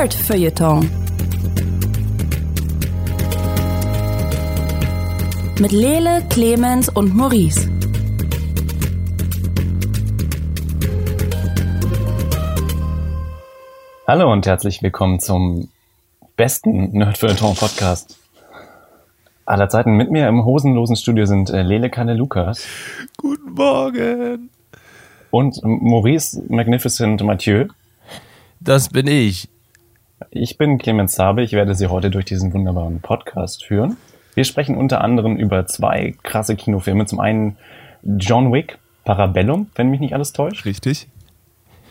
Nerd-Feuilleton. Mit Lele, Clemens und Maurice. Hallo und herzlich willkommen zum besten Nerd-Feuilleton Podcast aller Zeiten. Mit mir im hosenlosen Studio sind äh, Lele Kalle Lukas. Guten Morgen. Und Maurice Magnificent Mathieu. Das bin ich. Ich bin Clemens Zabe. Ich werde Sie heute durch diesen wunderbaren Podcast führen. Wir sprechen unter anderem über zwei krasse Kinofilme. Zum einen John Wick, Parabellum, wenn mich nicht alles täuscht. Richtig.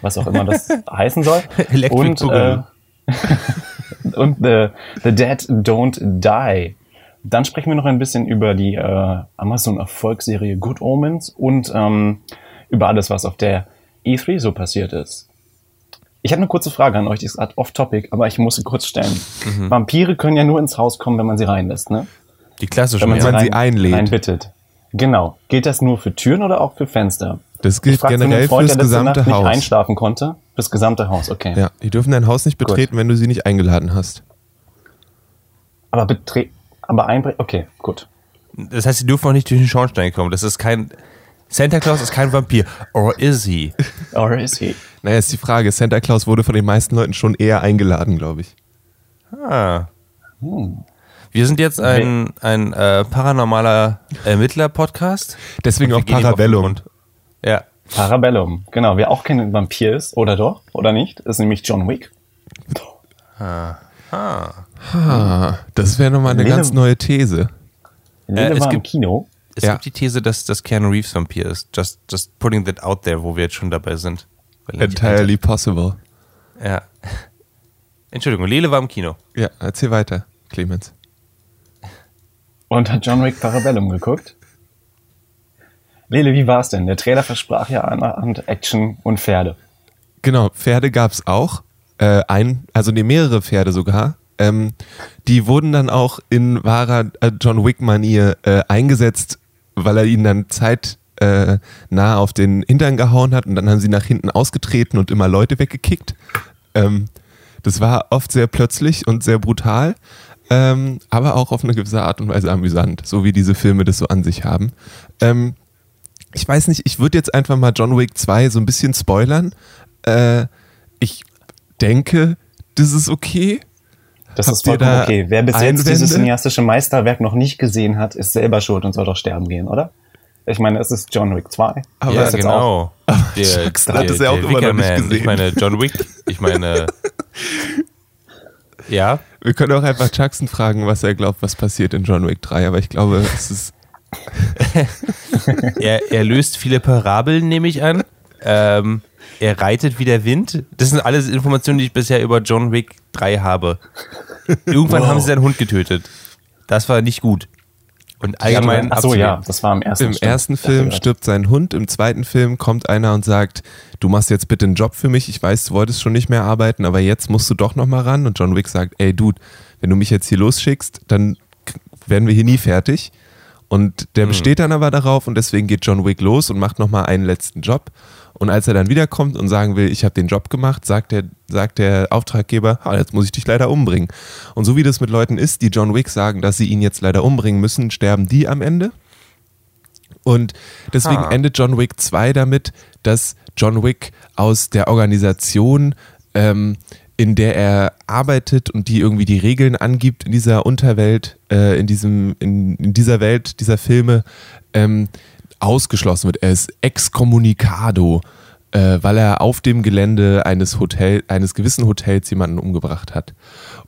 Was auch immer das heißen soll. Electric und äh, und the, the Dead Don't Die. Dann sprechen wir noch ein bisschen über die äh, Amazon-Erfolgsserie Good Omens und ähm, über alles, was auf der E3 so passiert ist. Ich habe eine kurze Frage an euch, die ist off-topic, aber ich muss sie kurz stellen. Mhm. Vampire können ja nur ins Haus kommen, wenn man sie reinlässt, ne? Die klassische, wenn man, wenn sie, man rein, sie einlädt. Reinbittet. Genau. Gilt das nur für Türen oder auch für Fenster? Das gilt generell für das gesamte Nacht Haus. nicht einschlafen konnte. Das gesamte Haus, okay. Ja, die dürfen dein Haus nicht betreten, Gut. wenn du sie nicht eingeladen hast. Aber betreten, aber einbrechen, okay, gut. Das heißt, sie dürfen auch nicht durch den Schornstein kommen. Das ist kein. Santa Claus ist kein Vampir. Or is he? Or is he? Naja, ist die Frage. Santa Claus wurde von den meisten Leuten schon eher eingeladen, glaube ich. Ah. Hm. Wir sind jetzt ein, ein äh, paranormaler Ermittler-Podcast. Deswegen auch Parabellum. Ja. Parabellum, genau. Wer auch kein Vampir ist, oder doch? Oder nicht? Ist nämlich John Wick. Ah, das wäre nochmal eine Lele- ganz neue These. Lele es war im gibt- Kino. Es Ja. gibt die These, dass, dass Keanu Reeves Vampir ist. Just, just putting that out there, wo wir jetzt schon dabei sind. Entirely possible. Ja. Entschuldigung, Lele war im Kino. Ja, erzähl weiter, Clemens. Und hat John Wick Parabellum geguckt. Lele, wie war's denn? Der Trailer versprach ja allerhand Action und Pferde. Genau, Pferde gab's auch. Äh, ein, also nee, mehrere Pferde sogar. Ähm, die wurden dann auch in wahrer äh, John Wick-Manier äh, eingesetzt, weil er ihnen dann Zeit äh, nah auf den Hintern gehauen hat und dann haben sie nach hinten ausgetreten und immer Leute weggekickt. Ähm, das war oft sehr plötzlich und sehr brutal, ähm, aber auch auf eine gewisse Art und Weise amüsant, so wie diese Filme das so an sich haben. Ähm, ich weiß nicht, ich würde jetzt einfach mal John Wick 2 so ein bisschen spoilern. Äh, ich denke, das ist okay. Das Habt ist vollkommen da okay. Wer bis jetzt Einwände? dieses cineastische Meisterwerk noch nicht gesehen hat, ist selber schuld und soll doch sterben gehen, oder? Ich meine, es ist John Wick 2. Aber ja, ist jetzt auch- genau. Der, Jackson hat es ja auch immer noch nicht Wickerman. gesehen. Ich meine, John Wick. Ich meine. ja. Wir können auch einfach Jackson fragen, was er glaubt, was passiert in John Wick 3, aber ich glaube, es ist. Er, er löst viele Parabeln, nehme ich an. Ähm, er reitet wie der Wind. Das sind alles Informationen, die ich bisher über John Wick 3 habe. Irgendwann haben sie seinen Hund getötet. Das war nicht gut. Und allgemein. Ach so, ja, das war im ersten Im stimmt. ersten Film stirbt sein Hund, im zweiten Film kommt einer und sagt, du machst jetzt bitte einen Job für mich, ich weiß, du wolltest schon nicht mehr arbeiten, aber jetzt musst du doch nochmal ran. Und John Wick sagt, ey Dude, wenn du mich jetzt hier losschickst, dann werden wir hier nie fertig. Und der besteht dann aber darauf und deswegen geht John Wick los und macht nochmal einen letzten Job. Und als er dann wiederkommt und sagen will, ich habe den Job gemacht, sagt der, sagt der Auftraggeber, ah, jetzt muss ich dich leider umbringen. Und so wie das mit Leuten ist, die John Wick sagen, dass sie ihn jetzt leider umbringen müssen, sterben die am Ende. Und deswegen Ah. endet John Wick 2 damit, dass John Wick aus der Organisation, ähm, in der er arbeitet und die irgendwie die Regeln angibt in dieser Unterwelt, äh, in, diesem, in, in dieser Welt dieser Filme, ähm, ausgeschlossen wird. Er ist excommunicado, äh, weil er auf dem Gelände eines Hotel, eines gewissen Hotels jemanden umgebracht hat.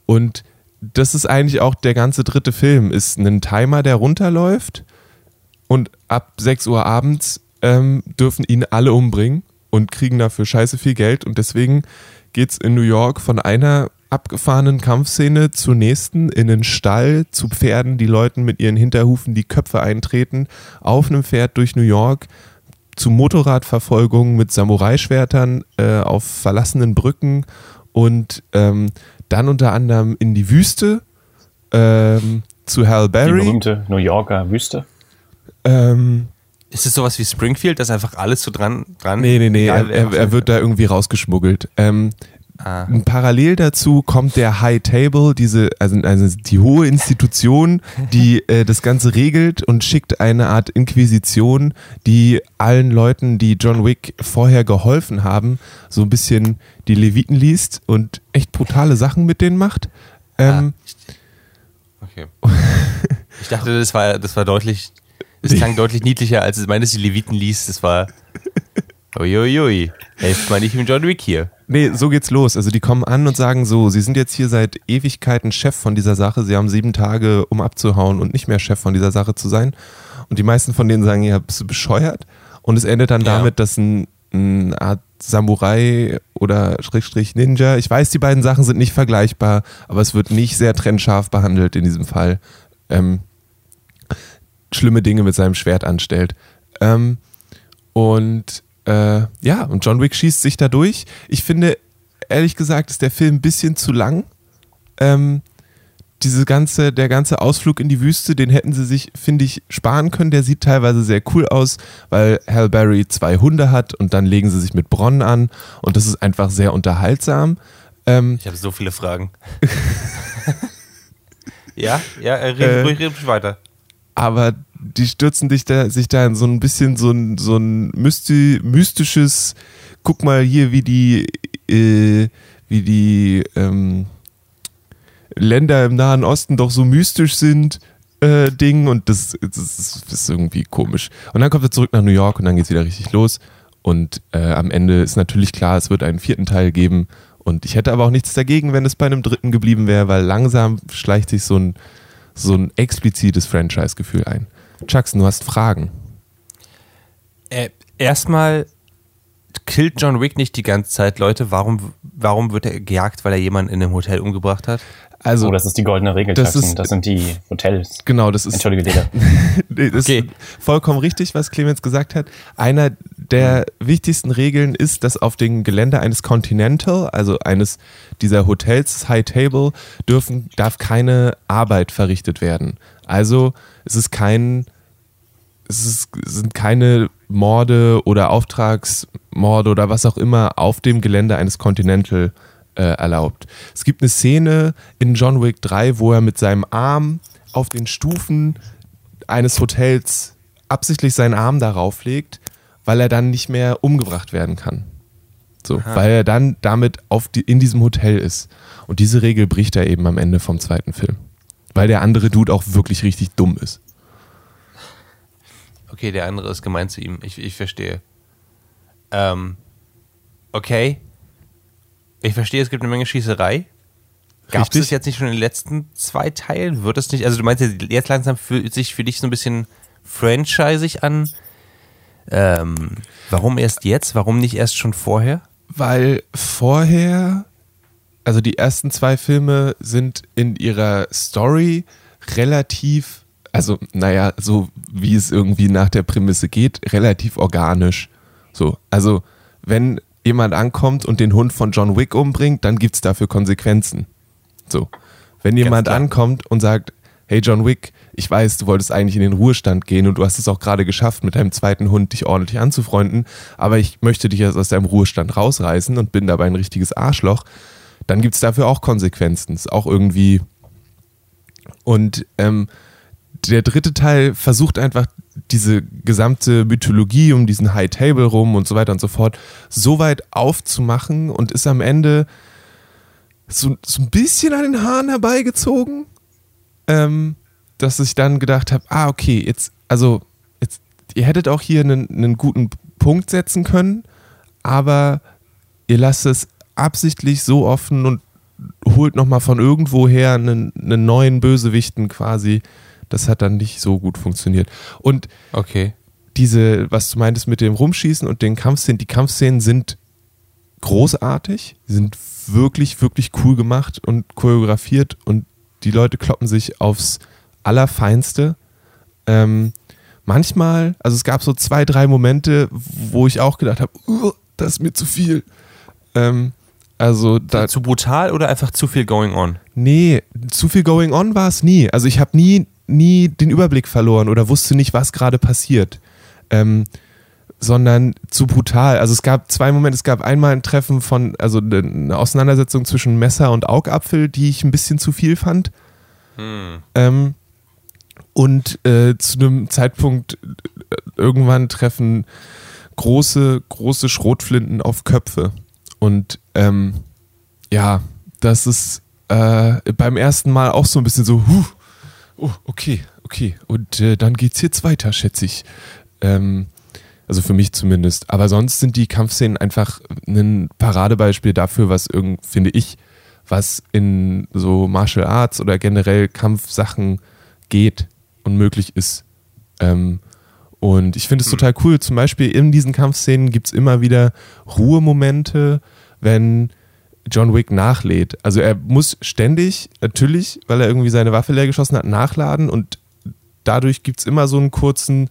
Und das ist eigentlich auch der ganze dritte Film, ist ein Timer, der runterläuft und ab 6 Uhr abends ähm, dürfen ihn alle umbringen und kriegen dafür scheiße viel Geld. Und deswegen geht's in New York von einer abgefahrenen Kampfszene zur nächsten in den Stall zu Pferden, die Leuten mit ihren Hinterhufen die Köpfe eintreten, auf einem Pferd durch New York, zu Motorradverfolgungen mit Samurai-Schwertern äh, auf verlassenen Brücken und ähm, dann unter anderem in die Wüste ähm, zu Hal Die Berry. berühmte New Yorker Wüste. Ähm, Ist es sowas wie Springfield, dass einfach alles so dran, dran nee, nee, nee, er, er, er wird da irgendwie rausgeschmuggelt. Ähm, Ah. Parallel dazu kommt der High Table, diese, also, also die hohe Institution, die äh, das Ganze regelt und schickt eine Art Inquisition, die allen Leuten, die John Wick vorher geholfen haben, so ein bisschen die Leviten liest und echt brutale Sachen mit denen macht. Ähm, Okay. Ich dachte, das war, das war deutlich, das klang deutlich niedlicher, als es meines die Leviten liest. Das war. Uiuiui. Helft mal nicht mit John Wick hier. Nee, so geht's los. Also die kommen an und sagen so, sie sind jetzt hier seit Ewigkeiten Chef von dieser Sache. Sie haben sieben Tage, um abzuhauen und nicht mehr Chef von dieser Sache zu sein. Und die meisten von denen sagen, ja, bist du bescheuert? Und es endet dann Ja. damit, dass ein, eine Art Samurai oder Schrägstrich Ninja, ich weiß, die beiden Sachen sind nicht vergleichbar, aber es wird nicht sehr trennscharf behandelt in diesem Fall. Ähm, schlimme Dinge mit seinem Schwert anstellt. Ähm, und äh, ja, und John Wick schießt sich da durch. Ich finde, ehrlich gesagt, ist der Film ein bisschen zu lang. Ähm, diese ganze, der ganze Ausflug in die Wüste, den hätten sie sich, finde ich, sparen können. Der sieht teilweise sehr cool aus, weil Hal Berry zwei Hunde hat und dann legen sie sich mit Bronn an und das ist einfach sehr unterhaltsam. Ähm, Ich habe so viele Fragen. ja, ja, äh, red, ruhig, red weiter. aber die stürzen dich da, sich da in so ein bisschen so ein, so ein mysti mystisches, guck mal hier, wie die, äh, wie die ähm, Länder im Nahen Osten doch so mystisch sind, äh, Ding und das, das, ist- das ist irgendwie komisch. Und dann kommt er zurück nach New York und dann geht's wieder richtig los und äh, am Ende ist natürlich klar, es wird einen vierten Teil geben und ich hätte aber auch nichts dagegen, wenn es bei einem dritten geblieben wäre, weil langsam schleicht sich so ein so ein explizites Franchise-Gefühl ein. Chucks, du hast Fragen. Äh, erstmal killt John Wick nicht die ganze Zeit Leute. Warum, warum wird er gejagt, weil er jemanden in einem Hotel umgebracht hat? Also, Oh, das ist die goldene Regel, Das Jackson. ist- das sind die Hotels. genau, das ist, Entschuldige, Digga. Nee, das Okay. ist vollkommen richtig, was Clemens gesagt hat. Einer der wichtigsten Regeln ist, dass auf dem Gelände eines Continental, also eines dieser Hotels, High Table, dürfen, darf keine Arbeit verrichtet werden. Also es ist kein, es ist, sind keine Morde oder Auftragsmorde oder was auch immer auf dem Gelände eines Continental äh, erlaubt. Es gibt eine Szene in John Wick 3, wo er mit seinem Arm auf den Stufen eines Hotels absichtlich seinen Arm darauf legt, weil er dann nicht mehr umgebracht werden kann. So, weil er dann damit auf die, in diesem Hotel ist. Und diese Regel bricht er eben am Ende vom zweiten Film. Weil der andere Dude auch wirklich richtig dumm ist. Okay, der andere ist gemeint zu ihm. Ich, ich verstehe. Ähm, okay. Ich verstehe, es gibt eine Menge Schießerei. Gab es jetzt nicht schon in den letzten zwei Teilen? Wird es nicht, also du meinst jetzt langsam fühlt sich für dich so ein bisschen franchisig an. Ähm, warum erst jetzt? Warum nicht erst schon vorher? Weil vorher, also die ersten zwei Filme sind in ihrer Story relativ, also naja, so wie es irgendwie nach der Prämisse geht, relativ organisch. So, also wenn jemand ankommt und den Hund von John Wick umbringt, dann gibt es dafür Konsequenzen. So, wenn jemand ankommt und sagt, hey John Wick, ich weiß, du wolltest eigentlich in den Ruhestand gehen und du hast es auch gerade geschafft, mit deinem zweiten Hund dich ordentlich anzufreunden, aber ich möchte dich jetzt aus deinem Ruhestand rausreißen und bin dabei ein richtiges Arschloch, dann gibt es dafür auch Konsequenzen. Ist auch irgendwie. Und ähm, der dritte Teil versucht einfach diese gesamte Mythologie um diesen High Table rum und so weiter und so fort so weit aufzumachen und ist am Ende so, so ein bisschen an den Haaren herbeigezogen, ähm, dass ich dann gedacht habe, ah, okay, jetzt, also, jetzt, ihr hättet auch hier einen, einen guten Punkt setzen können, aber ihr lasst es absichtlich so offen und holt nochmal von irgendwoher einen, einen neuen Bösewichten quasi. Das hat dann nicht so gut funktioniert. Und Okay. diese, was du meintest mit dem Rumschießen und den Kampfszenen, die Kampfszenen sind großartig, sind wirklich, wirklich cool gemacht und choreografiert und die Leute kloppen sich aufs Allerfeinste. Ähm, manchmal, also es gab so zwei, drei Momente, wo ich auch gedacht habe, "Uh, das ist mir zu viel. Ähm, also da, Zu brutal oder einfach zu viel going on? Nee, zu viel going on war es nie. Also ich habe nie, nie den Überblick verloren oder wusste nicht, was gerade passiert. Ähm, sondern zu brutal. Also es gab zwei Momente, es gab einmal ein Treffen von, also eine Auseinandersetzung zwischen Messer und Augapfel, die ich ein bisschen zu viel fand. Ähm, und äh, zu einem Zeitpunkt äh, irgendwann treffen große, große Schrotflinten auf Köpfe. Und ähm, ja, das ist äh, beim ersten Mal auch so ein bisschen so, huh, oh, okay, okay. Und äh, dann geht's jetzt weiter, schätze ich. Ähm, also für mich zumindest. Aber sonst sind die Kampfszenen einfach ein Paradebeispiel dafür, was irgend, finde ich, was in so Martial Arts oder generell Kampfsachen geht und möglich ist. Ähm, und ich finde es total cool. Zum Beispiel in diesen Kampfszenen gibt es immer wieder Ruhemomente, wenn John Wick nachlädt. Also er muss ständig, natürlich, weil er irgendwie seine Waffe leer geschossen hat, nachladen und dadurch gibt es immer so einen kurzen,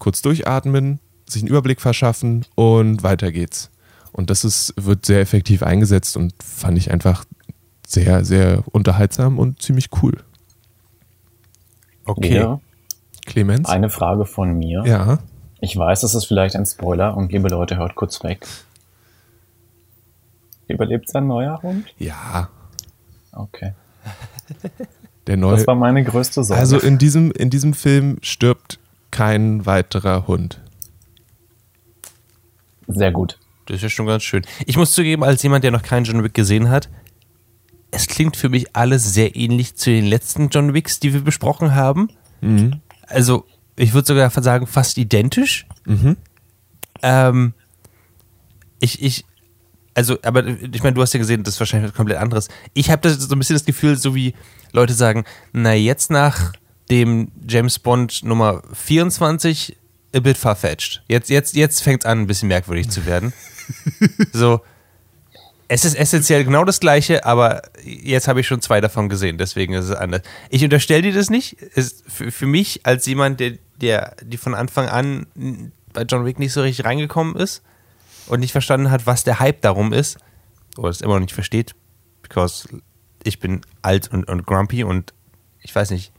kurz durchatmen, sich einen Überblick verschaffen und weiter geht's. Und das ist, wird sehr effektiv eingesetzt und fand ich einfach sehr, sehr unterhaltsam und ziemlich cool. Okay. Ja, Clemens? eine Frage von mir. ja. Ich weiß, das ist vielleicht ein Spoiler und liebe Leute, hört kurz weg. Überlebt sein neuer Hund? Ja. Okay. Der neue. Das war meine größte Sorge. Also in diesem, in diesem Film stirbt kein weiterer Hund. Sehr gut. Das ist ja schon ganz schön. Ich muss zugeben, als jemand, der noch keinen John Wick gesehen hat, es klingt für mich alles sehr ähnlich zu den letzten John Wicks, die wir besprochen haben. Also, ich würde sogar sagen, fast identisch. Ähm, ich, ich, also, aber ich meine, du hast ja gesehen, das ist wahrscheinlich was komplett anderes. Ich habe so ein bisschen das Gefühl, so wie Leute sagen, na jetzt nach dem James Bond Nummer 24 a bit farfetched. Jetzt, jetzt, jetzt fängt es an, ein bisschen merkwürdig zu werden. so, es ist essentiell genau das Gleiche, aber jetzt habe ich schon zwei davon gesehen, deswegen ist es anders. Ich unterstelle dir das nicht. Ist für, für mich als jemand, der, der die von Anfang an bei John Wick nicht so richtig reingekommen ist und nicht verstanden hat, was der Hype darum ist, oder es immer noch nicht versteht, because ich bin alt und, und grumpy und ich weiß nicht,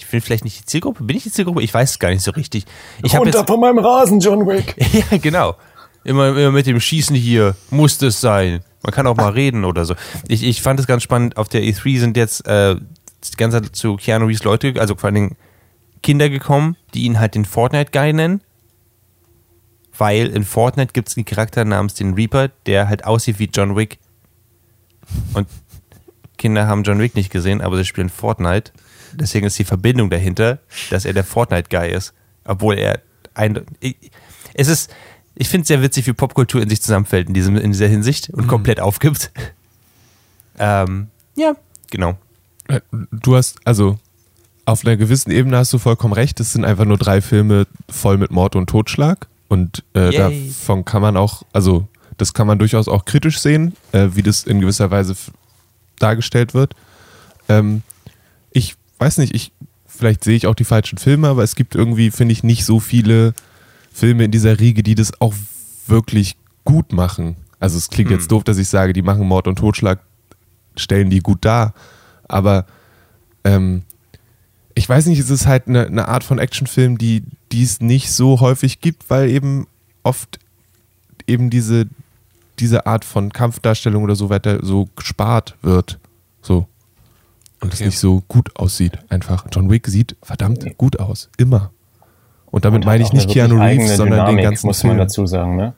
ich bin vielleicht nicht die Zielgruppe, bin ich die Zielgruppe? Ich weiß es gar nicht so richtig. Ich Runter jetzt von meinem Rasen, John Wick. ja, genau. Immer, immer mit dem Schießen hier muss das sein. Man kann auch mal reden oder so. Ich, ich fand es ganz spannend. Auf der E3 sind jetzt äh, die ganze Zeit zu Keanu Reeves Leute, also vor allen Dingen Kinder gekommen, die ihn halt den Fortnite-Guy nennen. Weil in Fortnite gibt es einen Charakter namens den Reaper, der halt aussieht wie John Wick. Und Kinder haben John Wick nicht gesehen, aber sie spielen Fortnite. Deswegen ist die Verbindung dahinter, dass er der Fortnite-Guy ist. Obwohl er ein. Ich, es ist. Ich finde es sehr witzig, wie Popkultur in sich zusammenfällt in, diesem, in dieser Hinsicht und komplett aufgibt. Ähm, ja, genau. Äh, Du hast, also auf einer gewissen Ebene hast du vollkommen recht. Es sind einfach nur drei Filme voll mit Mord und Totschlag. Und äh, davon kann man auch, also das kann man durchaus auch kritisch sehen, äh, wie das in gewisser Weise dargestellt wird. Ähm, ich weiß nicht, ich vielleicht sehe ich auch die falschen Filme, aber es gibt irgendwie, finde ich, nicht so viele Filme in dieser Riege, die das auch wirklich gut machen. Also es klingt jetzt doof, dass ich sage, die machen Mord und Totschlag, stellen die gut dar. Aber ähm, ich weiß nicht, es ist halt eine, eine Art von Actionfilm, die die es nicht so häufig gibt, weil eben oft eben diese, diese Art von Kampfdarstellung oder so weiter so gespart wird. Und es Okay. nicht so gut aussieht. Einfach. John Wick sieht verdammt gut aus. Immer. Und damit Und meine ich nicht Keanu Reeves, sondern den Dynamik, ganzen muss man Film. dazu sagen, ne?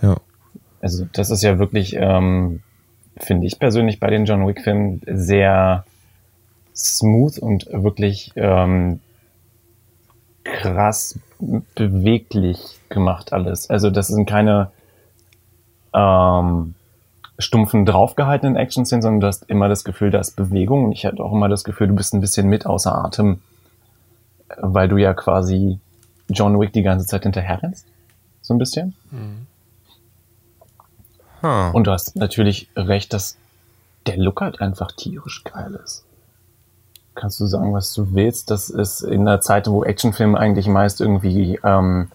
Ja. Also das ist ja wirklich, ähm, finde ich persönlich bei den John Wick-Filmen sehr smooth und wirklich ähm, krass beweglich gemacht alles. Also das sind keine ähm, stumpfen draufgehaltenen Action-Szenen, sondern du hast immer das Gefühl, da ist Bewegung und ich hatte auch immer das Gefühl, du bist ein bisschen mit außer Atem, weil du ja quasi John Wick die ganze Zeit hinterher rennst. So ein bisschen. Huh. Und du hast natürlich recht, dass der Look halt einfach tierisch geil ist. Kannst du sagen, was du willst? Das ist in einer Zeit, wo Actionfilme eigentlich meist irgendwie ähm,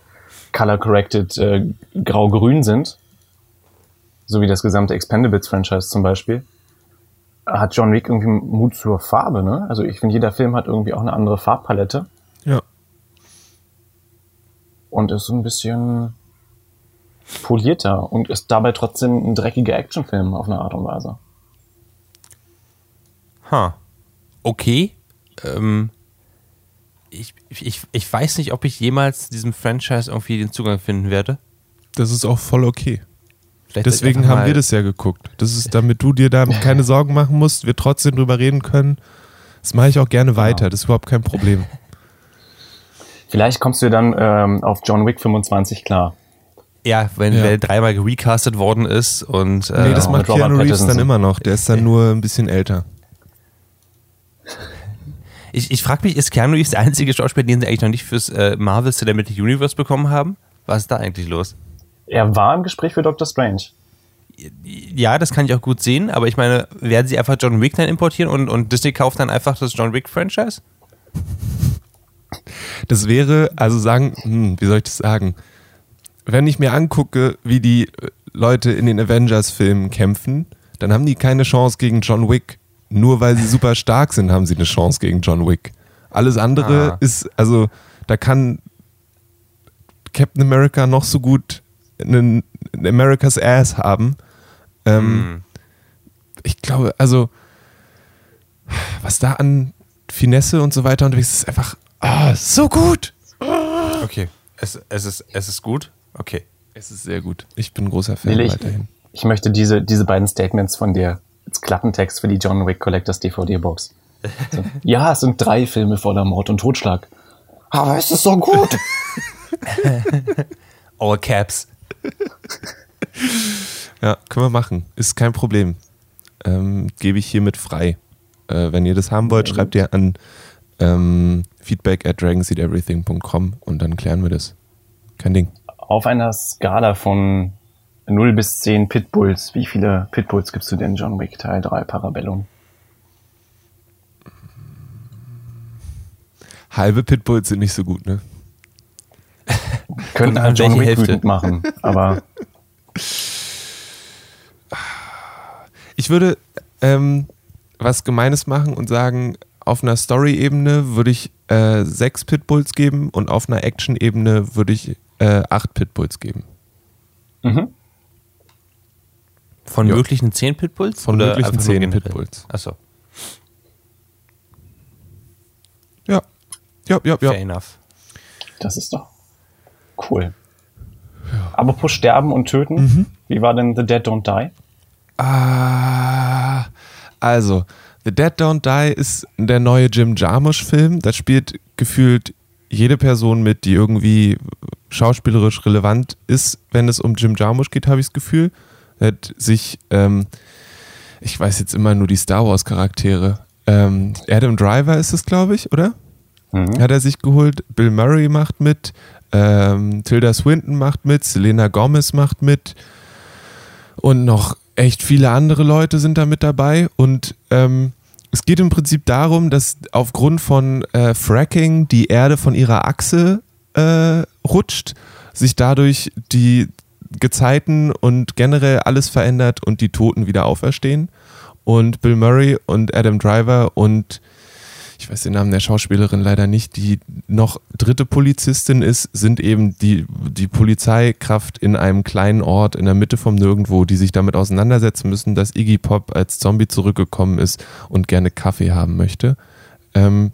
color-corrected äh, grau-grün sind, so wie das gesamte Expendables-Franchise zum Beispiel, hat John Wick irgendwie Mut zur Farbe. Ne? Also ich finde, jeder Film hat irgendwie auch eine andere Farbpalette. Ja. und ist so ein bisschen polierter und ist dabei trotzdem ein dreckiger Actionfilm auf eine Art und Weise. Ha. Okay. Ähm, ich, ich, ich weiß nicht, ob ich jemals diesem Franchise irgendwie den Zugang finden werde. Das ist auch voll okay. Vielleicht Deswegen haben wir das ja geguckt. Das ist, damit du dir da keine Sorgen machen musst, wir trotzdem drüber reden können. Das mache ich auch gerne weiter, das ist überhaupt kein Problem. Vielleicht kommst du dann ähm, auf John Wick 25 klar. Ja, wenn Ja. der dreimal gerecastet worden ist und äh, Nee, das macht Keanu Reeves Pattinson. dann immer noch. Der ist dann nur ein bisschen älter. ich, ich frage mich, ist Keanu Reeves der einzige Schauspieler, den sie eigentlich noch nicht fürs äh, Marvel Cinematic Universe bekommen haben? Was ist da eigentlich los? Er war im Gespräch für Doctor Strange. Ja, das kann ich auch gut sehen, aber ich meine, werden sie einfach John Wick dann importieren und, und Disney kauft dann einfach das John Wick Franchise? Das wäre, also sagen, hm, wie soll ich das sagen? Wenn ich mir angucke, wie die äh, Leute in den Avengers-Filmen kämpfen, dann haben die keine Chance gegen John Wick. Nur weil sie super stark sind, haben sie eine Chance gegen John Wick. Alles andere Ah. ist, also da kann Captain America noch so gut einen, America's Ass haben. Ähm, Ich glaube, also was da an Finesse und so weiter unterwegs ist, ist einfach ah, so gut. Okay. Es, es, ist, es ist gut? Okay. Es ist sehr gut. Ich bin ein großer Fan Lili, ich, weiterhin. ich möchte diese, diese beiden Statements von dir als Klappentext für die John Wick Collectors DVD-Box. So, ja, es sind drei Filme voller Mord und Totschlag. Aber es ist so gut. All Caps. Ja, können wir machen. Ist kein Problem. Ähm, Gebe ich hiermit frei. Äh, wenn ihr das haben wollt, schreibt ihr an ähm, feedback at dragonseedeverything.com und dann klären wir das. Kein Ding. Auf einer Skala von 0 bis 10 Pitbulls, wie viele Pitbulls gibst du denn John Wick Teil 3 Parabellum? Halbe Pitbulls sind nicht so gut, ne? Könnten an John welche Wick Hälfte? wütend machen, aber Ich würde ähm, was Gemeines machen und sagen, auf einer Story-Ebene würde ich äh, sechs Pitbulls geben und auf einer Action-Ebene würde ich äh, acht Pitbulls geben. mhm. Von Ja. möglichen 10 Pitbulls? Von Oder möglichen einfach nur 10 generell? Pitbulls. Achso, Ja. Ja, ja, fair ja. enough. das ist doch cool. Apropos Sterben und Töten, Mhm. wie war denn The Dead Don't Die? Ah, also, The Dead Don't Die ist der neue Jim Jarmusch-Film. Da spielt gefühlt jede Person mit, die irgendwie schauspielerisch relevant ist, wenn es um Jim Jarmusch geht, habe ich das Gefühl. Er hat sich, ähm, ich weiß jetzt immer nur die Star Wars-Charaktere. Ähm, Adam Driver ist es, glaube ich, oder? Mhm. Hat er sich geholt. Bill Murray macht mit. Ähm, Tilda Swinton macht mit. Selena Gomez macht mit. Und noch echt viele andere Leute sind da mit dabei. Und ähm, es geht im Prinzip darum, dass aufgrund von äh, Fracking die Erde von ihrer Achse äh, rutscht, sich dadurch die Gezeiten und generell alles verändert und die Toten wieder auferstehen. Und Bill Murray und Adam Driver und ich weiß den Namen der Schauspielerin leider nicht, die noch dritte Polizistin ist, sind eben die, die Polizeikraft in einem kleinen Ort in der Mitte vom Nirgendwo, die sich damit auseinandersetzen müssen, dass Iggy Pop als Zombie zurückgekommen ist und gerne Kaffee haben möchte. Ähm,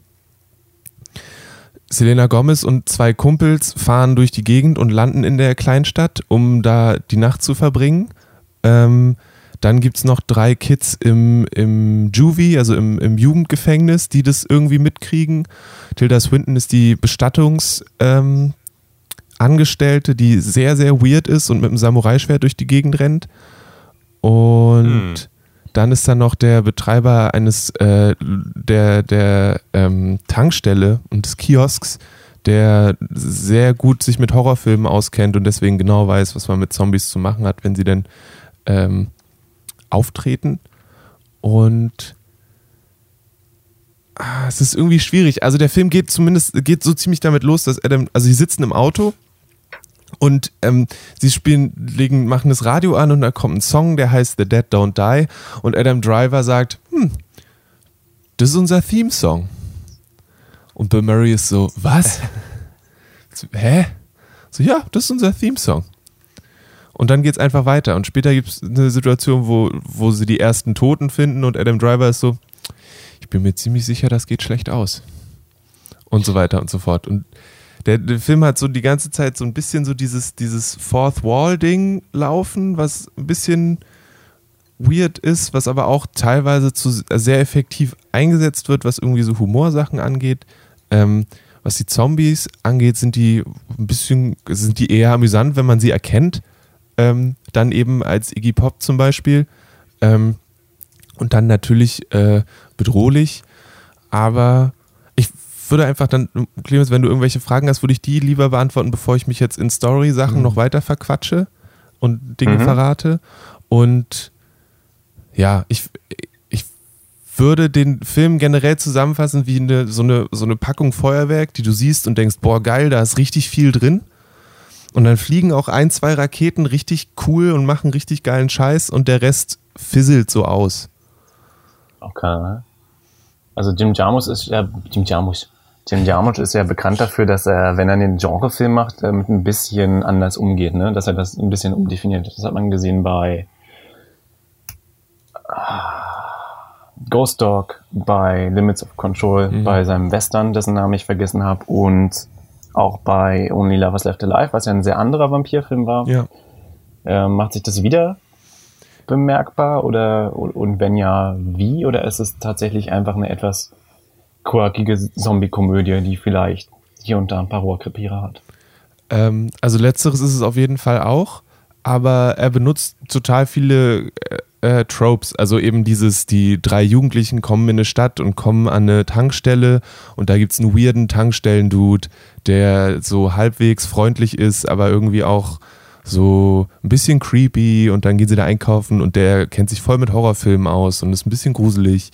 Selena Gomez und zwei Kumpels fahren durch die Gegend und landen in der Kleinstadt, um da die Nacht zu verbringen. Ähm, dann gibt es noch drei Kids im, im Juvie, also im, im Jugendgefängnis, die das irgendwie mitkriegen. Tilda Swinton ist die Bestatungsangestellte, ähm, die sehr, sehr weird ist und mit einem Samurai-Schwert durch die Gegend rennt. Und Hm. dann ist da noch der Betreiber eines äh, der, der ähm, Tankstelle und des Kiosks, der sehr gut sich mit Horrorfilmen auskennt und deswegen genau weiß, was man mit Zombies zu machen hat, wenn sie denn ähm, auftreten. Und ah, es ist irgendwie schwierig. Also der Film geht zumindest geht so ziemlich damit los, dass Adam, also sie sitzen im Auto und ähm, sie spielen, legen, machen das Radio an und da kommt ein Song, der heißt The Dead Don't Die und Adam Driver sagt, hm, das ist unser Theme-Song. Und Bill Murray ist so, was? Hä? So, ja, das ist unser Theme-Song. Und dann geht's einfach weiter. Und später gibt's eine Situation, wo, wo sie die ersten Toten finden und Adam Driver ist so, ich bin mir ziemlich sicher, das geht schlecht aus. Und so weiter und so fort. Und der, der Film hat so die ganze Zeit so ein bisschen so dieses, dieses Fourth Wall-Ding laufen, was ein bisschen weird ist, was aber auch teilweise zu sehr effektiv eingesetzt wird, was irgendwie so Humorsachen angeht. Ähm, was die Zombies angeht, sind die ein bisschen, sind die eher amüsant, wenn man sie erkennt. Ähm, dann eben als Iggy Pop zum Beispiel. Ähm, und dann natürlich äh, bedrohlich. Aber ich würde einfach dann, Clemens, wenn du irgendwelche Fragen hast, würde ich die lieber beantworten, bevor ich mich jetzt in Story-Sachen mhm. noch weiter verquatsche und Dinge mhm. verrate. Und ja, ich, ich würde den Film generell zusammenfassen wie eine, so, eine, so eine Packung Feuerwerk, die du siehst und denkst, boah, geil, da ist richtig viel drin. Und dann fliegen auch ein, zwei Raketen richtig cool und machen richtig geilen Scheiß und der Rest fisselt so aus. Okay. Also Jim Jarmusch ist ja Jim Jarmusch. Jim Jarmusch ist ja bekannt dafür, dass er, wenn er den Genrefilm macht, damit ein bisschen anders umgeht, ne? Dass er das ein bisschen umdefiniert. Das hat man gesehen bei Ghost Dog, bei Limits of Control, mhm. bei seinem Western, dessen Namen ich vergessen habe, und auch bei Only Lovers Left Alive, was ja ein sehr anderer Vampirfilm war. Ja. Äh, macht sich das wieder bemerkbar oder und wenn ja, wie? Oder ist es tatsächlich einfach eine etwas quirkige Zombie-Komödie, die vielleicht hier und da ein paar Rohrkrepierer hat? Ähm, also letzteres ist es auf jeden Fall auch, aber er benutzt total viele äh, Tropes. Also eben dieses, die drei Jugendlichen kommen in eine Stadt und kommen an eine Tankstelle und da gibt es einen weirden Tankstellen-Dude, der so halbwegs freundlich ist, aber irgendwie auch so ein bisschen creepy und dann gehen sie da einkaufen und der kennt sich voll mit Horrorfilmen aus und ist ein bisschen gruselig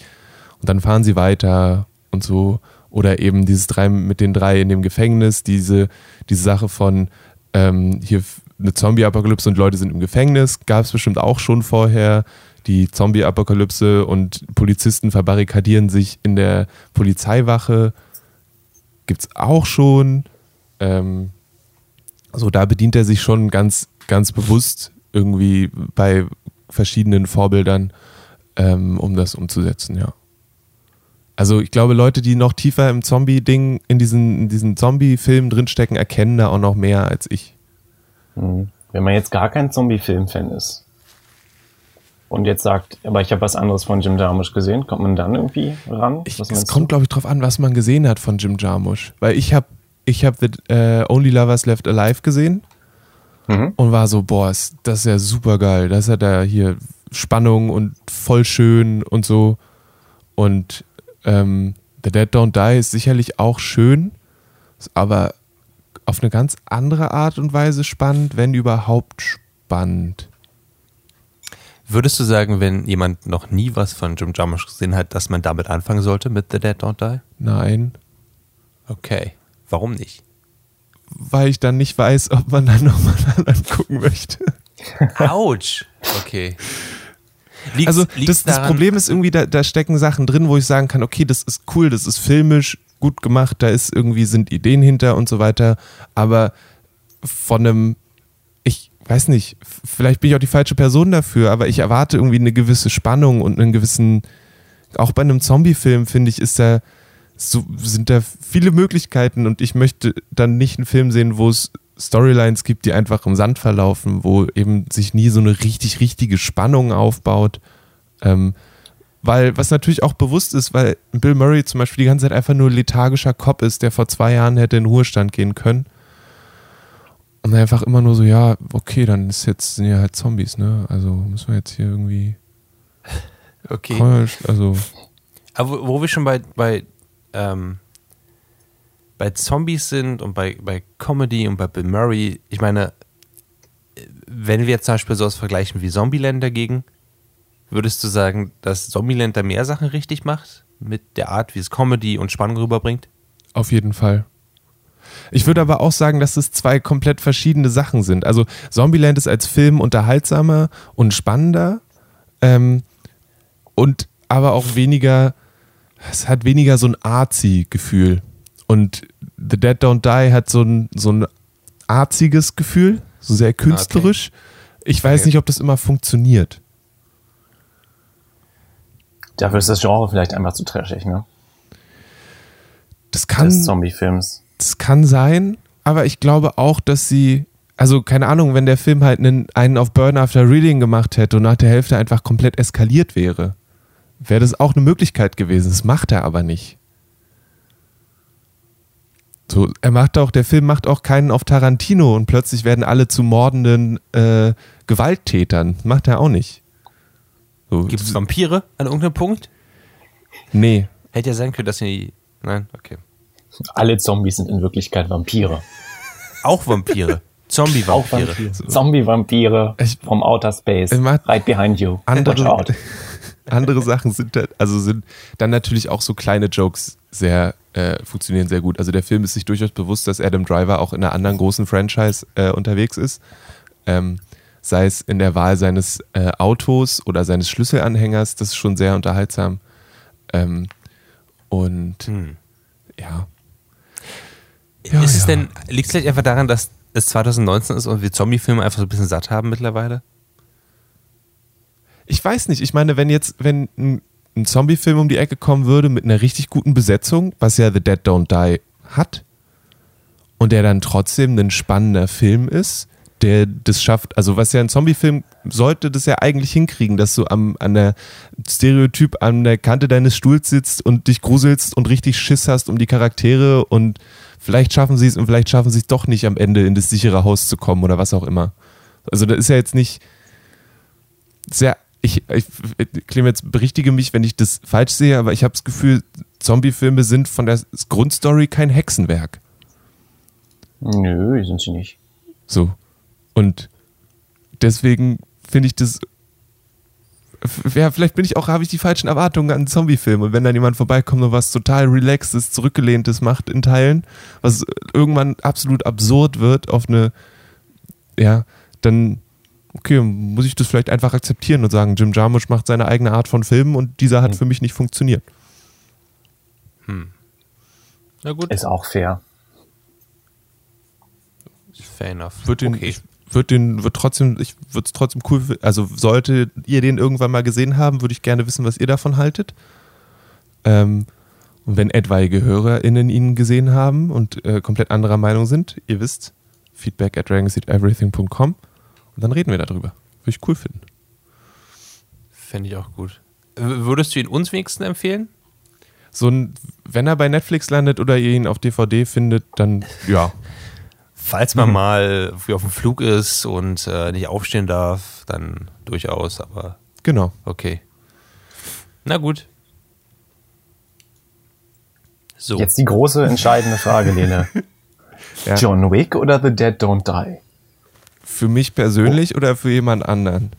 und dann fahren sie weiter und so. Oder eben dieses drei mit den drei in dem Gefängnis, diese, diese Sache von ähm, hier eine Zombie-Apokalypse und Leute sind im Gefängnis, gab es bestimmt auch schon vorher. Die Zombie-Apokalypse und Polizisten verbarrikadieren sich in der Polizeiwache. Gibt es auch schon. Ähm, so, da bedient er sich schon ganz, ganz bewusst irgendwie bei verschiedenen Vorbildern, ähm, um das umzusetzen, ja. Also ich glaube, Leute, die noch tiefer im Zombie-Ding, in diesen, in diesen Zombie-Filmen drinstecken, erkennen da auch noch mehr als ich. Mhm. Wenn man jetzt gar kein Zombie-Film-Fan ist und jetzt sagt, aber ich habe was anderes von Jim Jarmusch gesehen, kommt man dann irgendwie ran? Ich, es kommt, glaube ich, drauf an, was man gesehen hat von Jim Jarmusch. Weil ich habe ich hab The uh, Only Lovers Left Alive gesehen mhm. und war so, boah, das ist ja super geil. Das hat er hier Spannung und voll schön und so. Und ähm, The Dead Don't Die ist sicherlich auch schön, aber auf eine ganz andere Art und Weise spannend, wenn überhaupt spannend. Würdest du sagen, wenn jemand noch nie was von Jim Jarmusch gesehen hat, dass man damit anfangen sollte mit The Dead Don't Die? Nein. Okay. Warum nicht? Weil ich dann nicht weiß, ob man dann nochmal angucken möchte. Autsch. Okay. Liegt's, also das, das, Problem ist irgendwie, da, da stecken Sachen drin, wo ich sagen kann, okay, das ist cool, das ist filmisch gut gemacht, da ist irgendwie sind Ideen hinter und so weiter, aber von einem, ich weiß nicht, vielleicht bin ich auch die falsche Person dafür, aber ich erwarte irgendwie eine gewisse Spannung und einen gewissen, auch bei einem Zombie-Film finde ich, ist da so, sind da viele Möglichkeiten und ich möchte dann nicht einen Film sehen, wo es Storylines gibt, die einfach im Sand verlaufen, wo eben sich nie so eine richtig, richtige Spannung aufbaut. Ähm, weil, was natürlich auch bewusst ist, weil Bill Murray zum Beispiel die ganze Zeit einfach nur lethargischer Cop ist, der vor zwei Jahren hätte in Ruhestand gehen können. Und einfach immer nur so, ja, okay, dann ist jetzt, sind ja halt Zombies, ne? Also müssen wir jetzt hier irgendwie. Okay. Also. Aber wo wir schon bei, bei, ähm, bei Zombies sind und bei, bei Comedy und bei Bill Murray, ich meine, wenn wir jetzt zum Beispiel sowas vergleichen wie Zombieland dagegen, Würdest du sagen, dass Zombieland da mehr Sachen richtig macht? Mit der Art, wie es Comedy und Spannung rüberbringt? Auf jeden Fall. Ich würde aber auch sagen, dass es zwei komplett verschiedene Sachen sind. Also Zombieland ist als Film unterhaltsamer und spannender ähm, und aber auch weniger, es hat weniger so ein Artsy-Gefühl. Und The Dead Don't Die hat so ein, so ein arziges Gefühl, so sehr künstlerisch. Ich weiß Okay. nicht, ob das immer funktioniert. Dafür ist das Genre vielleicht einfach zu trashig, ne? Das kann, Des Zombie-Films. das kann sein, aber ich glaube auch, dass sie, also keine Ahnung, wenn der Film halt einen, einen auf Burn After Reading gemacht hätte und nach der Hälfte einfach komplett eskaliert wäre, wäre das auch eine Möglichkeit gewesen. Das macht er aber nicht. So, er macht auch, der Film macht auch keinen auf Tarantino und plötzlich werden alle zu mordenden äh, Gewalttätern. Macht er auch nicht. So, Gibt es Vampire an irgendeinem Punkt? Nee. Hätte ja sein können, dass sie. Nein, okay. Alle Zombies sind in Wirklichkeit Vampire. Auch Vampire. Auch Zombie-Vampire. Vampire. Zombie-Vampire from outer space. Right behind you. Andere- Watch out. Andere Sachen sind da, also sind dann natürlich auch so kleine Jokes sehr äh, funktionieren sehr gut. Also der Film ist sich durchaus bewusst, dass Adam Driver auch in einer anderen großen Franchise äh, unterwegs ist. Ähm, sei es in der Wahl seines äh, Autos oder seines Schlüsselanhängers, das ist schon sehr unterhaltsam. Ähm, und Hm. ja. Ja, ist es ja. denn, liegt es vielleicht einfach daran, dass es 2019 ist und wir Zombie-Filme einfach so ein bisschen satt haben mittlerweile? Ich weiß nicht. Ich meine, wenn jetzt, wenn ein, ein Zombie-Film um die Ecke kommen würde mit einer richtig guten Besetzung, was ja The Dead Don't Die hat, und der dann trotzdem ein spannender Film ist, der das schafft, also was ja ein Zombie-Film sollte das ja eigentlich hinkriegen, dass du am, an der Stereotyp an der Kante deines Stuhls sitzt und dich gruselst und richtig Schiss hast um die Charaktere und vielleicht schaffen sie es und vielleicht schaffen sie es doch nicht am Ende in das sichere Haus zu kommen oder was auch immer. Also da ist ja jetzt nicht sehr, ich, ich Clem, jetzt berichtige mich, wenn ich das falsch sehe, aber ich habe das Gefühl, Zombie-Filme sind von der Grundstory kein Hexenwerk. Nö, sind sie nicht. So. Und deswegen finde ich das. Ja, vielleicht bin ich auch, habe ich die falschen Erwartungen an einen Zombie-Film. Und wenn dann jemand vorbeikommt und was total relaxes, zurückgelehntes macht in Teilen, was irgendwann absolut absurd wird auf eine, ja, dann, okay, muss ich das vielleicht einfach akzeptieren und sagen, Jim Jarmusch macht seine eigene Art von Filmen und dieser hat für mich nicht funktioniert. Na gut, Ist auch fair. fair enough. Wird den, okay. ich würde den, wird trotzdem, ich würde es trotzdem cool, also sollte ihr den irgendwann mal gesehen haben, würde ich gerne wissen, was ihr davon haltet. Ähm, und wenn etwaige HörerInnen ihn gesehen haben und äh, komplett anderer Meinung sind, ihr wisst, feedback at dragonseedeverything.com und dann reden wir darüber. Würde ich cool finden. Fände ich auch gut. W- Würdest du ihn uns wenigstens empfehlen? So ein, wenn er bei Netflix landet oder ihr ihn auf DVD findet, dann ja. Falls man mal irgendwie auf dem Flug ist und äh, nicht aufstehen darf, dann durchaus, aber Genau. okay. Na gut. So. Jetzt die große entscheidende Frage, Lene. Ja. John Wick oder The Dead Don't Die? Für mich persönlich oder für jemand anderen?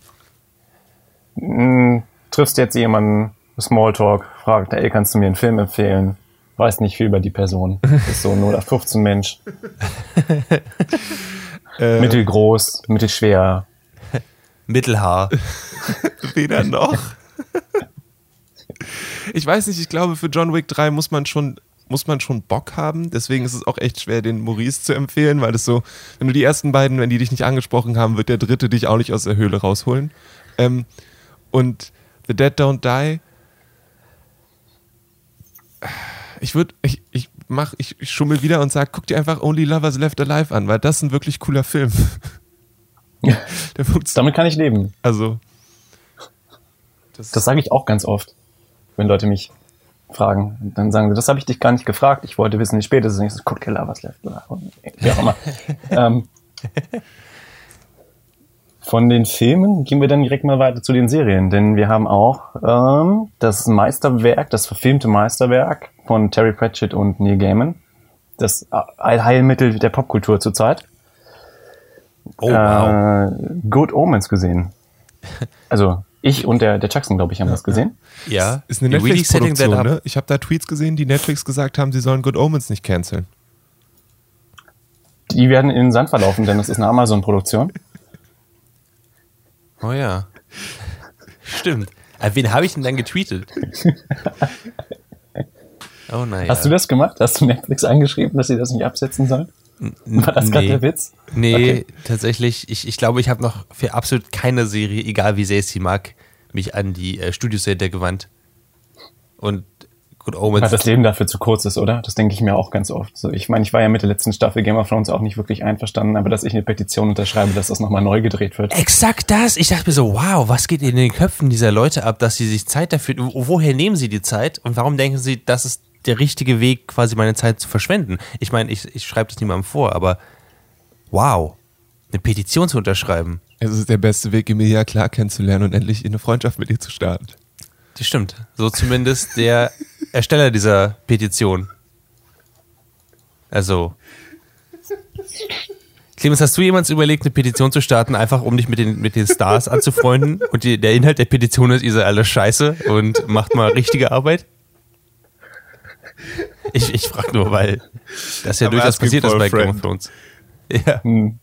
Hm, triffst jetzt jemanden, Smalltalk, fragt, ey, kannst du mir einen Film empfehlen? Weiß nicht viel über die Person. Ist so ein 0815 Mensch. Äh, Mittelgroß, mittelschwer. Mittelhaar. Weder noch. Ich weiß nicht, ich glaube, für John Wick 3 muss man schon, muss man schon Bock haben. Deswegen ist es auch echt schwer, den Maurice zu empfehlen, weil das so, wenn du die ersten beiden, wenn die dich nicht angesprochen haben, wird der dritte dich auch nicht aus der Höhle rausholen. Ähm, und The Dead Don't Die. Ich würde, ich, ich mach, ich, ich schummel wieder und sag, guck dir einfach Only Lovers Left Alive an, weil das ist ein wirklich cooler Film. Der funktioniert. Damit kann ich leben. Also. Das sage ich auch ganz oft, wenn Leute mich fragen. Und dann sagen sie, das habe ich dich gar nicht gefragt. Ich wollte wissen, wie spät es ist. Und ich so, guck, Keller, was läuft. Wie auch immer. ähm, von den Filmen gehen wir dann direkt mal weiter zu den Serien, denn wir haben auch ähm, das Meisterwerk, das verfilmte Meisterwerk von Terry Pratchett und Neil Gaiman. Das Allheilmittel der Popkultur zurzeit. Oh, wow. Äh, Good Omens gesehen. Also ich und der, der Jackson, glaube ich, haben das gesehen. ja. Ist eine Netflix-Produktion, ne? Ich habe da Tweets gesehen, die Netflix gesagt haben, sie sollen Good Omens nicht canceln. Die werden in den Sand verlaufen, denn das ist eine Amazon-Produktion. Oh ja. Stimmt. An wen habe ich denn dann getweetet? Oh nein. Hast du das gemacht? Hast du Netflix angeschrieben, dass sie das nicht absetzen sollen? War das gerade nee. der Witz? Nee, Okay. tatsächlich. Ich, ich glaube, ich habe noch für absolut keine Serie, egal wie sehr ich sie mag, mich an die äh, Studioserie gewandt. Und Good Omens. Weil das Leben dafür zu kurz ist, oder? Das denke ich mir auch ganz oft. So, ich meine, ich war ja mit der letzten Staffel Game of Thrones auch nicht wirklich einverstanden, aber dass ich eine Petition unterschreibe, dass das nochmal neu gedreht wird. Exakt das. Ich dachte mir so, wow, was geht in den Köpfen dieser Leute ab, dass sie sich Zeit dafür, wo- woher nehmen sie die Zeit und warum denken sie, das ist der richtige Weg, quasi meine Zeit zu verschwenden? Ich meine, ich, ich schreibe das niemandem vor, aber wow, eine Petition zu unterschreiben, Es ist der beste Weg, Emilia klar kennenzulernen und endlich in eine Freundschaft mit ihr zu starten. die stimmt. So zumindest der Ersteller dieser Petition. Also. Clemens, hast du jemals überlegt, eine Petition zu starten, einfach um dich mit den, mit den Stars anzufreunden? Und die, der Inhalt der Petition ist, ihr seid alle scheiße und macht mal richtige Arbeit? Ich, ich frage nur, weil das ja I'm durchaus passiert ist bei Game of. Thrones. Ja. Hm.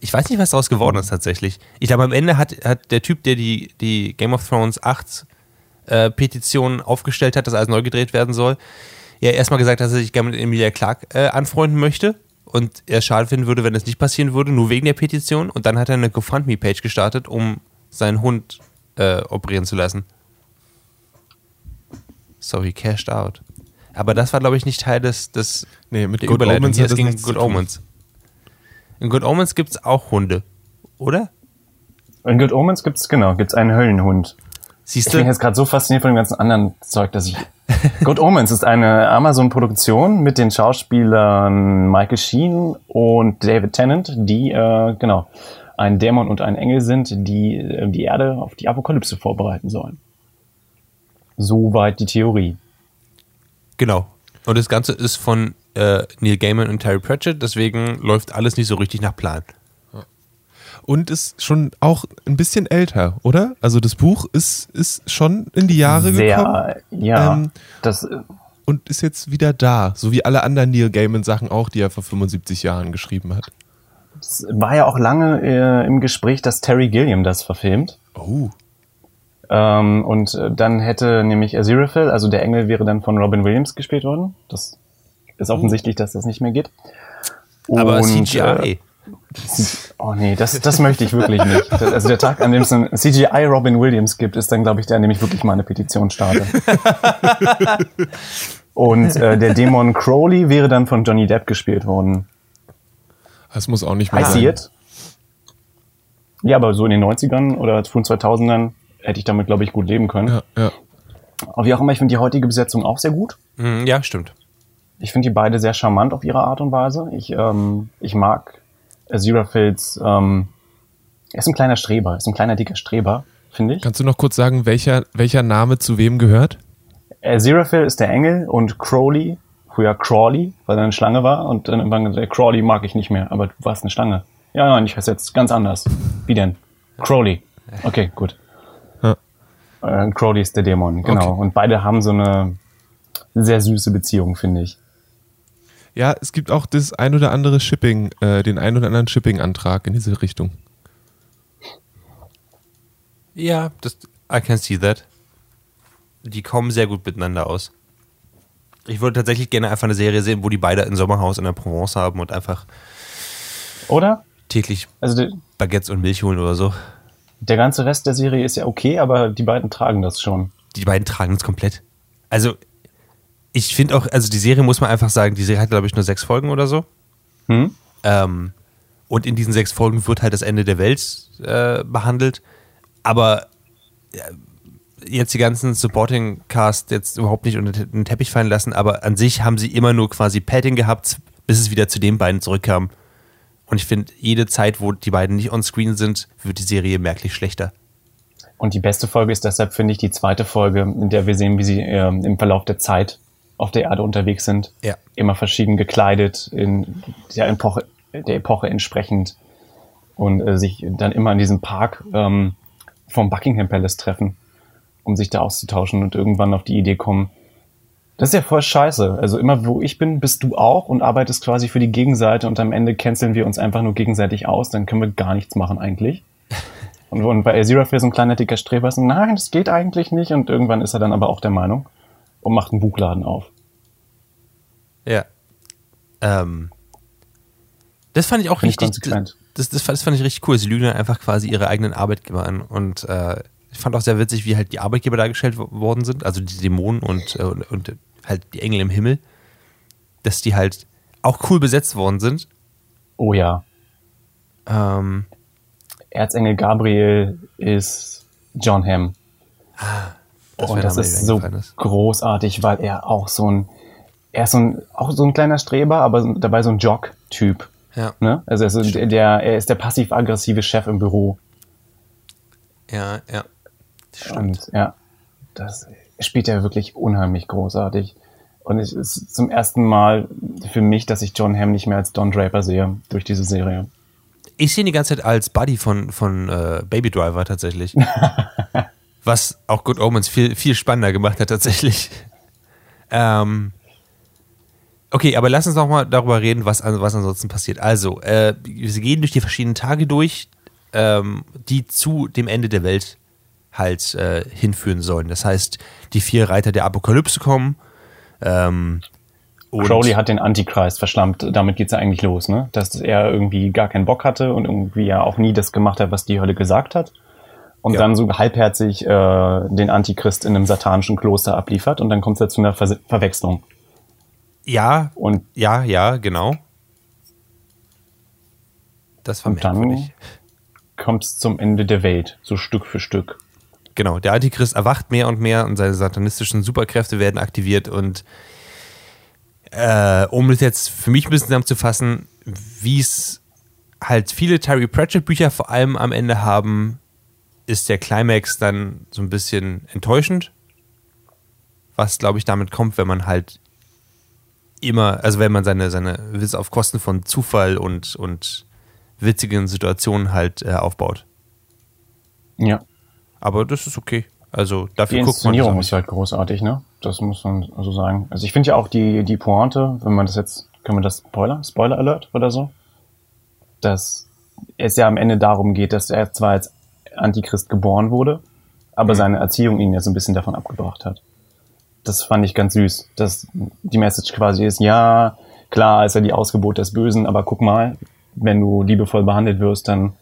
Ich weiß nicht, was daraus geworden ist tatsächlich. Ich glaube, am Ende hat, hat der Typ, der die, die Game of Thrones 8 äh, Petition aufgestellt hat, dass alles neu gedreht werden soll, ja erstmal gesagt, dass er sich gerne mit Emilia Clark äh, anfreunden möchte und er es schade finden würde, wenn das nicht passieren würde, nur wegen der Petition. Und dann hat er eine GoFundMe-Page gestartet, um seinen Hund äh, operieren zu lassen. So, he cashed out. Aber das war, glaube ich, nicht Teil des, des Nee, mit der Good Überleitung. Omens Hier, es das ging Good. Omens. In Good Omens gibt es auch Hunde, oder? In Good Omens gibt's, genau, gibt's einen Höllenhund. Siehst Ich du? bin jetzt gerade so fasziniert von dem ganzen anderen Zeug, dass ich. Good Omens ist eine Amazon-Produktion mit den Schauspielern Michael Sheen und David Tennant, die, äh, genau, ein Dämon und ein Engel sind, die äh, die Erde auf die Apokalypse vorbereiten sollen. Soweit die Theorie. Genau. Und das Ganze ist von äh, Neil Gaiman und Terry Pratchett, deswegen läuft alles nicht so richtig nach Plan. Und ist schon auch ein bisschen älter, oder? Also das Buch ist, ist schon in die Jahre gekommen Sehr, ja, Ähm, das, äh, und ist jetzt wieder da. So wie alle anderen Neil Gaiman-Sachen auch, die er vor 75 Jahren geschrieben hat. es war ja auch lange äh, im Gespräch, dass Terry Gilliam das verfilmt. Oh. Ähm, und äh, dann hätte nämlich Aziraphale, also der Engel wäre dann von Robin Williams gespielt worden. Das ist offensichtlich, dass das nicht mehr geht. Aber Und, CGI. Äh, oh nee, das, das möchte ich wirklich nicht. Also der Tag, an dem es ein CGI Robin Williams gibt, ist dann, glaube ich, der, an dem ich wirklich mal eine Petition starte. Und äh, der Dämon Crowley wäre dann von Johnny Depp gespielt worden. Das muss auch nicht mehr I see sein. it. Ja, aber so in den 90ern oder frühen 2000ern hätte ich damit, glaube ich, gut leben können. Ja, ja. Aber wie auch immer, ich finde die heutige Besetzung auch sehr gut. Hm, ja, stimmt. Ich finde die beide sehr charmant auf ihre Art und Weise. Ich, ähm, ich mag Aziraphales, ähm, er ist ein kleiner Streber, er ist ein kleiner dicker Streber, finde ich. Kannst du noch kurz sagen, welcher, welcher Name zu wem gehört? Aziraphale ist der Engel und Crowley, früher Crawley, weil er eine Schlange war und dann irgendwann gesagt, Crawley mag ich nicht mehr, aber du warst eine Schlange. Ja, nein, ich heiße jetzt ganz anders. Wie denn? Crowley. Okay, gut. Ja. Äh, Crowley ist der Dämon, genau. Okay. Und beide haben so eine sehr süße Beziehung, finde ich. Ja, es gibt auch das ein oder andere Shipping, äh, den ein oder anderen Shipping-Antrag in diese Richtung. Ja, das, I can see that. Die kommen sehr gut miteinander aus. Ich würde tatsächlich gerne einfach eine Serie sehen, wo die beide ein Sommerhaus in der Provence haben und einfach Oder? täglich Also Baguettes und Milch holen oder so. der ganze Rest der Serie ist ja okay, aber die beiden tragen das schon. Die beiden tragen es komplett. Also, ich finde auch, also die Serie muss man einfach sagen, die Serie hat, glaube ich, nur sechs Folgen oder so. Hm? Ähm, und in diesen sechs Folgen wird halt das Ende der Welt äh, behandelt. Aber äh, jetzt die ganzen Supporting Cast jetzt überhaupt nicht unter den Teppich fallen lassen, aber an sich haben sie immer nur quasi Padding gehabt, bis es wieder zu den beiden zurückkam. Und ich finde, jede Zeit, wo die beiden nicht on screen sind, wird die Serie merklich schlechter. Und die beste Folge ist deshalb, finde ich, die zweite Folge, in der wir sehen, wie sie ähm, im Verlauf der Zeit auf der Erde unterwegs sind. Ja. Immer verschieden gekleidet, in der Epoche, der Epoche entsprechend. Und äh, sich dann immer in diesem Park ähm, vom Buckingham Palace treffen, um sich da auszutauschen und irgendwann auf die Idee kommen, das ist ja voll scheiße. Also immer wo ich bin, bist du auch und arbeitest quasi für die Gegenseite und am Ende canceln wir uns einfach nur gegenseitig aus, dann können wir gar nichts machen eigentlich. Und, und bei Aziraphale so ein kleiner dicker Streber ist, nein, das geht eigentlich nicht. Und irgendwann ist er dann aber auch der Meinung und macht einen Buchladen auf. Ja. Ähm, Das fand ich auch richtig. konsequent. Das, das, das fand ich richtig cool. Sie lügen dann einfach quasi ihre eigenen Arbeitgeber an. Und äh, ich fand auch sehr witzig, wie halt die Arbeitgeber dargestellt wo- worden sind, also die Dämonen und, äh, und, und halt die Engel im Himmel, dass die halt auch cool besetzt worden sind. Oh ja. Ähm, Erzengel Gabriel ist John Hamm. Das und das ist so ist. großartig, weil er auch so ein, er ist so ein, auch so ein kleiner Streber, aber dabei so ein Jock-Typ. Ja, Ne? Also er ist, der, er ist der passiv-aggressive Chef im Büro. ja, ja. Stimmt. Und ja, das spielt er wirklich unheimlich großartig. Und es ist zum ersten Mal für mich, dass ich John Hamm nicht mehr als Don Draper sehe durch diese Serie. Ich sehe ihn die ganze Zeit als Buddy von, von äh, Baby Driver tatsächlich. Was auch Good Omens viel, viel spannender gemacht hat tatsächlich. Ähm, okay, aber lass uns noch mal darüber reden, was, was ansonsten passiert. Also, äh, wir gehen durch die verschiedenen Tage durch, ähm, die zu dem Ende der Welt halt äh, hinführen sollen. Das heißt, die vier Reiter der Apokalypse kommen. Ähm, Crowley hat den Antichrist verschlammt. Damit geht's ja eigentlich los, ne? Dass er irgendwie gar keinen Bock hatte und irgendwie ja auch nie das gemacht hat, was die Hölle gesagt hat. Und Ja. dann so halbherzig äh, den Antichrist in einem satanischen Kloster abliefert und dann kommt es ja zu einer Ver Verwechslung. ja, Und ja, ja, genau. Das war Und dann- kommt es zum Ende der Welt, so Stück für Stück. Genau, der Antichrist erwacht mehr und mehr und seine satanistischen Superkräfte werden aktiviert und äh, um das jetzt für mich ein bisschen zusammenzufassen, wie es halt viele Terry Pratchett Bücher vor allem am Ende haben, ist der Climax dann so ein bisschen enttäuschend. Was, glaube ich, damit kommt, wenn man halt immer, also wenn man seine, seine Witze auf Kosten von Zufall und, und witzigen Situationen halt äh, aufbaut. Ja. Aber das ist okay. Also Die dafür guckt man das Inszenierung ist halt großartig, ne? Das muss man so sagen. Also ich finde ja auch die, die Pointe, wenn man das jetzt, können wir das Spoiler? Spoiler Alert oder so? Dass es ja am Ende darum geht, dass er zwar als Antichrist geboren wurde, aber Mhm. seine Erziehung ihn ja so ein bisschen davon abgebracht hat. Das fand ich ganz süß, dass die Message quasi ist, ja, klar ist er die Ausgeburt des Bösen, aber guck mal, wenn du liebevoll behandelt wirst, dann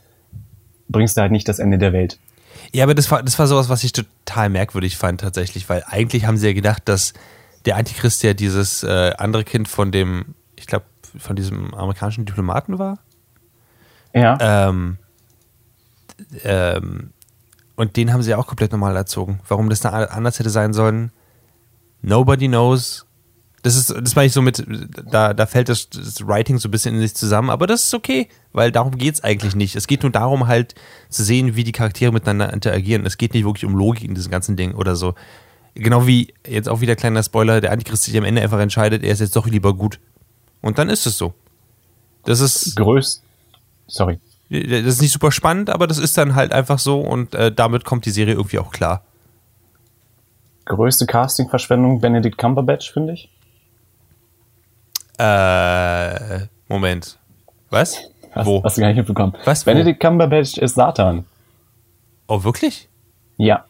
bringst du halt nicht das Ende der Welt. Ja, aber das war, das war sowas, was ich total merkwürdig fand tatsächlich, weil eigentlich haben sie ja gedacht, dass der Antichrist ja dieses äh, andere Kind von dem, ich glaube, von diesem amerikanischen Diplomaten war. Ja. Ähm, ähm, und den haben sie auch komplett normal erzogen. Warum das da anders hätte sein sollen, nobody knows. Das ist, das meine ich so mit, da, da fällt das, das Writing so ein bisschen in sich zusammen, aber das ist okay, weil darum geht es eigentlich nicht. Es geht nur darum, halt zu sehen, wie die Charaktere miteinander interagieren. Es geht nicht wirklich um Logik in diesem ganzen Ding oder so. Genau wie, jetzt auch wieder kleiner Spoiler, der Antichrist sich am Ende einfach entscheidet, er ist jetzt doch lieber gut. Und dann ist es so. Das ist, größt. Sorry. Das ist nicht super spannend, aber das ist dann halt einfach so und äh, damit kommt die Serie irgendwie auch klar. Größte Casting-Verschwendung Benedict Cumberbatch, finde ich. Äh, Moment. Was? Hast, Wo? Hast du gar nicht mitbekommen. Was, wo? Benedict Cumberbatch ist Satan. Oh, wirklich? Ja,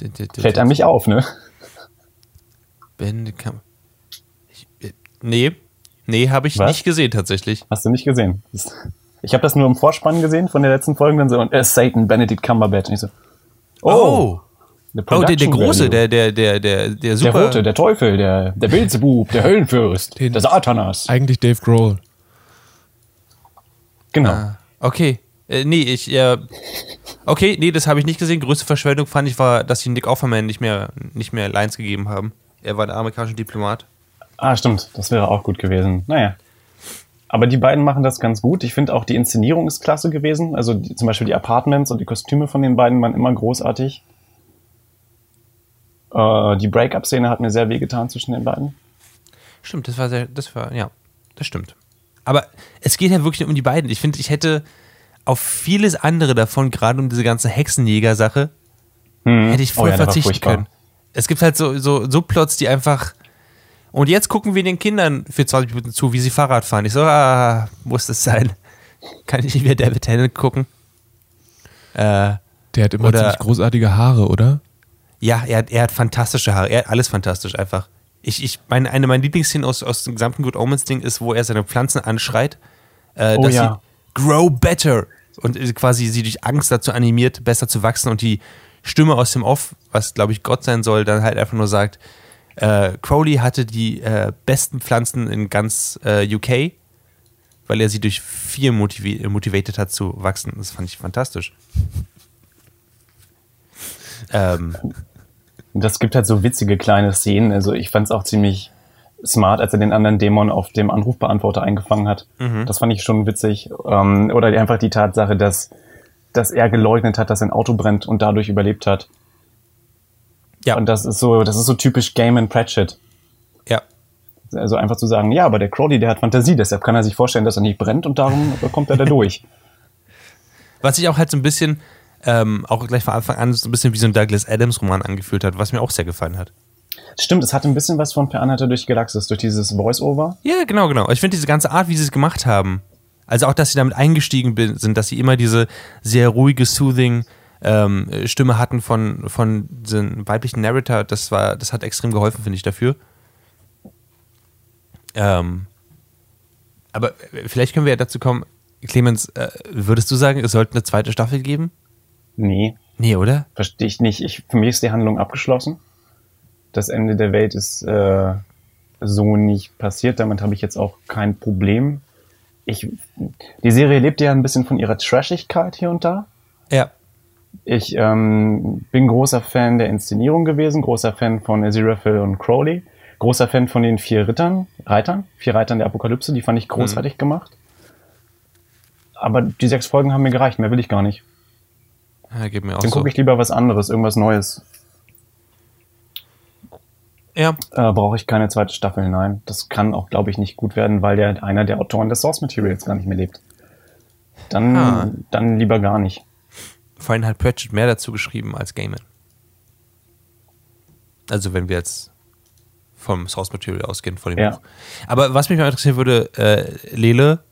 D- d- d- fällt an mich auf, ne? Ben Kam- ich, äh, Nee, nee, habe ich Was? nicht gesehen tatsächlich. Hast du nicht gesehen. Das- Ich habe das nur im Vorspann gesehen von der letzten Folge, dann so, und er ist Satan, Benedict Cumberbatch. Und ich so, Oh, the oh der, der große, der, der, der, der, der der super. Rote, der Teufel, der, der Beelzebub, der Höllenfürst, Den- der Satanas. Eigentlich Dave Grohl. Genau. Ah, okay. Äh, nee, ich, äh, okay, nee, das habe ich nicht gesehen. Größte Verschwendung fand ich war, dass sie Nick Offerman nicht mehr, nicht mehr Lines gegeben haben. Er war der amerikanische Diplomat. Ah, stimmt. Das wäre auch gut gewesen. Naja. Aber die beiden machen das ganz gut. Ich finde auch die Inszenierung ist klasse gewesen. Also die, zum Beispiel die Apartments und die Kostüme von den beiden waren immer großartig. Äh, die Break-up-Szene hat mir sehr wehgetan zwischen den beiden. Stimmt, das war sehr, das war, ja, das stimmt. Aber es geht ja wirklich um die beiden. Ich finde, ich hätte auf vieles andere davon, gerade um diese ganze Hexenjäger-Sache, hätte ich voll Oh ja, verzichten können. Es gibt halt so, so Subplots, die einfach. Und jetzt gucken wir den Kindern für 20 Minuten zu, wie sie Fahrrad fahren. Ich so, ah, muss das sein? Kann ich nicht mehr David Tennant gucken? Äh, Der hat immer Oder- ziemlich großartige Haare, oder? ja, er hat, er hat fantastische Haare. Er hat alles fantastisch einfach. Ich, ich meine, eine meiner Lieblingsszenen aus, aus dem gesamten Good Omens Ding ist, wo er seine Pflanzen anschreit, äh, Oh dass ja. sie grow better und quasi sie durch Angst dazu animiert, besser zu wachsen und die Stimme aus dem Off, was glaube ich Gott sein soll, dann halt einfach nur sagt, äh, Crowley hatte die äh, besten Pflanzen in ganz äh, UK, weil er sie durch vier motivi motiviert hat zu wachsen. Das fand ich fantastisch. ähm, das gibt halt so witzige kleine Szenen. Also ich fand es auch ziemlich smart, als er den anderen Dämon auf dem Anrufbeantworter eingefangen hat. Das fand ich schon witzig. Ähm, oder einfach die Tatsache, dass, dass er geleugnet hat, dass sein Auto brennt und dadurch überlebt hat. Ja. Und das ist so, das ist so typisch Game Pratchett. ja. Also einfach zu sagen, ja, aber der Crowley, der hat Fantasie, deshalb kann er sich vorstellen, dass er nicht brennt und darum kommt er da durch. Was sich auch halt so ein bisschen, ähm, auch gleich von Anfang an so ein bisschen wie so ein Douglas Adams Roman angefühlt hat, was mir auch sehr gefallen hat. Stimmt, es hat ein bisschen was von Per Anhalter durch Galaxis, durch dieses Voice-Over. Ja, genau, genau. Ich finde diese ganze Art, wie sie es gemacht haben, also auch, dass sie damit eingestiegen sind, dass sie immer diese sehr ruhige, soothing ähm, Stimme hatten von, von diesem weiblichen Narrator, das war, das hat extrem geholfen, finde ich, dafür. Ähm, aber äh, vielleicht können wir ja dazu kommen, Clemens, äh, würdest du sagen, es sollte eine zweite Staffel geben? Nee, Nee, oder? verstehe ich nicht. Ich, für mich ist die Handlung abgeschlossen. Das Ende der Welt ist äh, so nicht passiert. Damit habe ich jetzt auch kein Problem. Ich, die Serie lebt ja ein bisschen von ihrer Trashigkeit hier und da. Ja. Ich ähm, bin großer Fan der Inszenierung gewesen, großer Fan von Aziraphale und Crowley, großer Fan von den vier Rittern, Reitern, vier Reitern der Apokalypse, die fand ich großartig gemacht. Aber die sechs Folgen haben mir gereicht, mehr will ich gar nicht. ja geht mir auch Dann so. gucke ich lieber was anderes, irgendwas Neues. Ja, Äh, Brauche ich keine zweite Staffel, nein. Das kann auch, glaube ich, nicht gut werden, weil der einer der Autoren des Source Materials gar nicht mehr lebt. Dann, Ah. dann lieber gar nicht. Vorhin hat Pratchett mehr dazu geschrieben als Gaiman. Also wenn wir jetzt vom Source Material ausgehen, von dem Ja. Buch. Aber was mich mal interessieren würde, äh, Lele,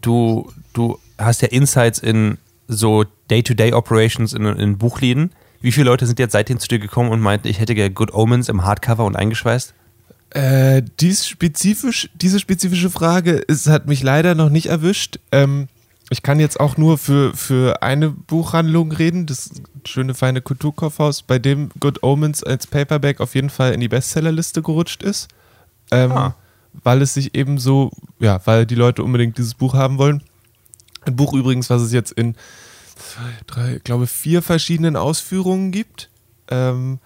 du, du hast ja Insights in so Day-to-Day-Operations in, in Buchläden. Wie viele Leute sind jetzt seitdem zu dir gekommen und meinten, ich hätte gerne Good Omens im Hardcover und eingeschweißt? Äh, dies spezifisch, diese spezifische Frage es hat mich leider noch nicht erwischt. Ähm, ich kann jetzt auch nur für, für eine Buchhandlung reden, das schöne feine Kulturkaufhaus, bei dem Good Omens als Paperback auf jeden Fall in die Bestsellerliste gerutscht ist. Ähm, Ah. Weil es sich eben so, ja, weil die Leute unbedingt dieses Buch haben wollen. Ein Buch übrigens, was es jetzt in zwei, drei, ich glaube, vier verschiedenen Ausführungen gibt. Ähm,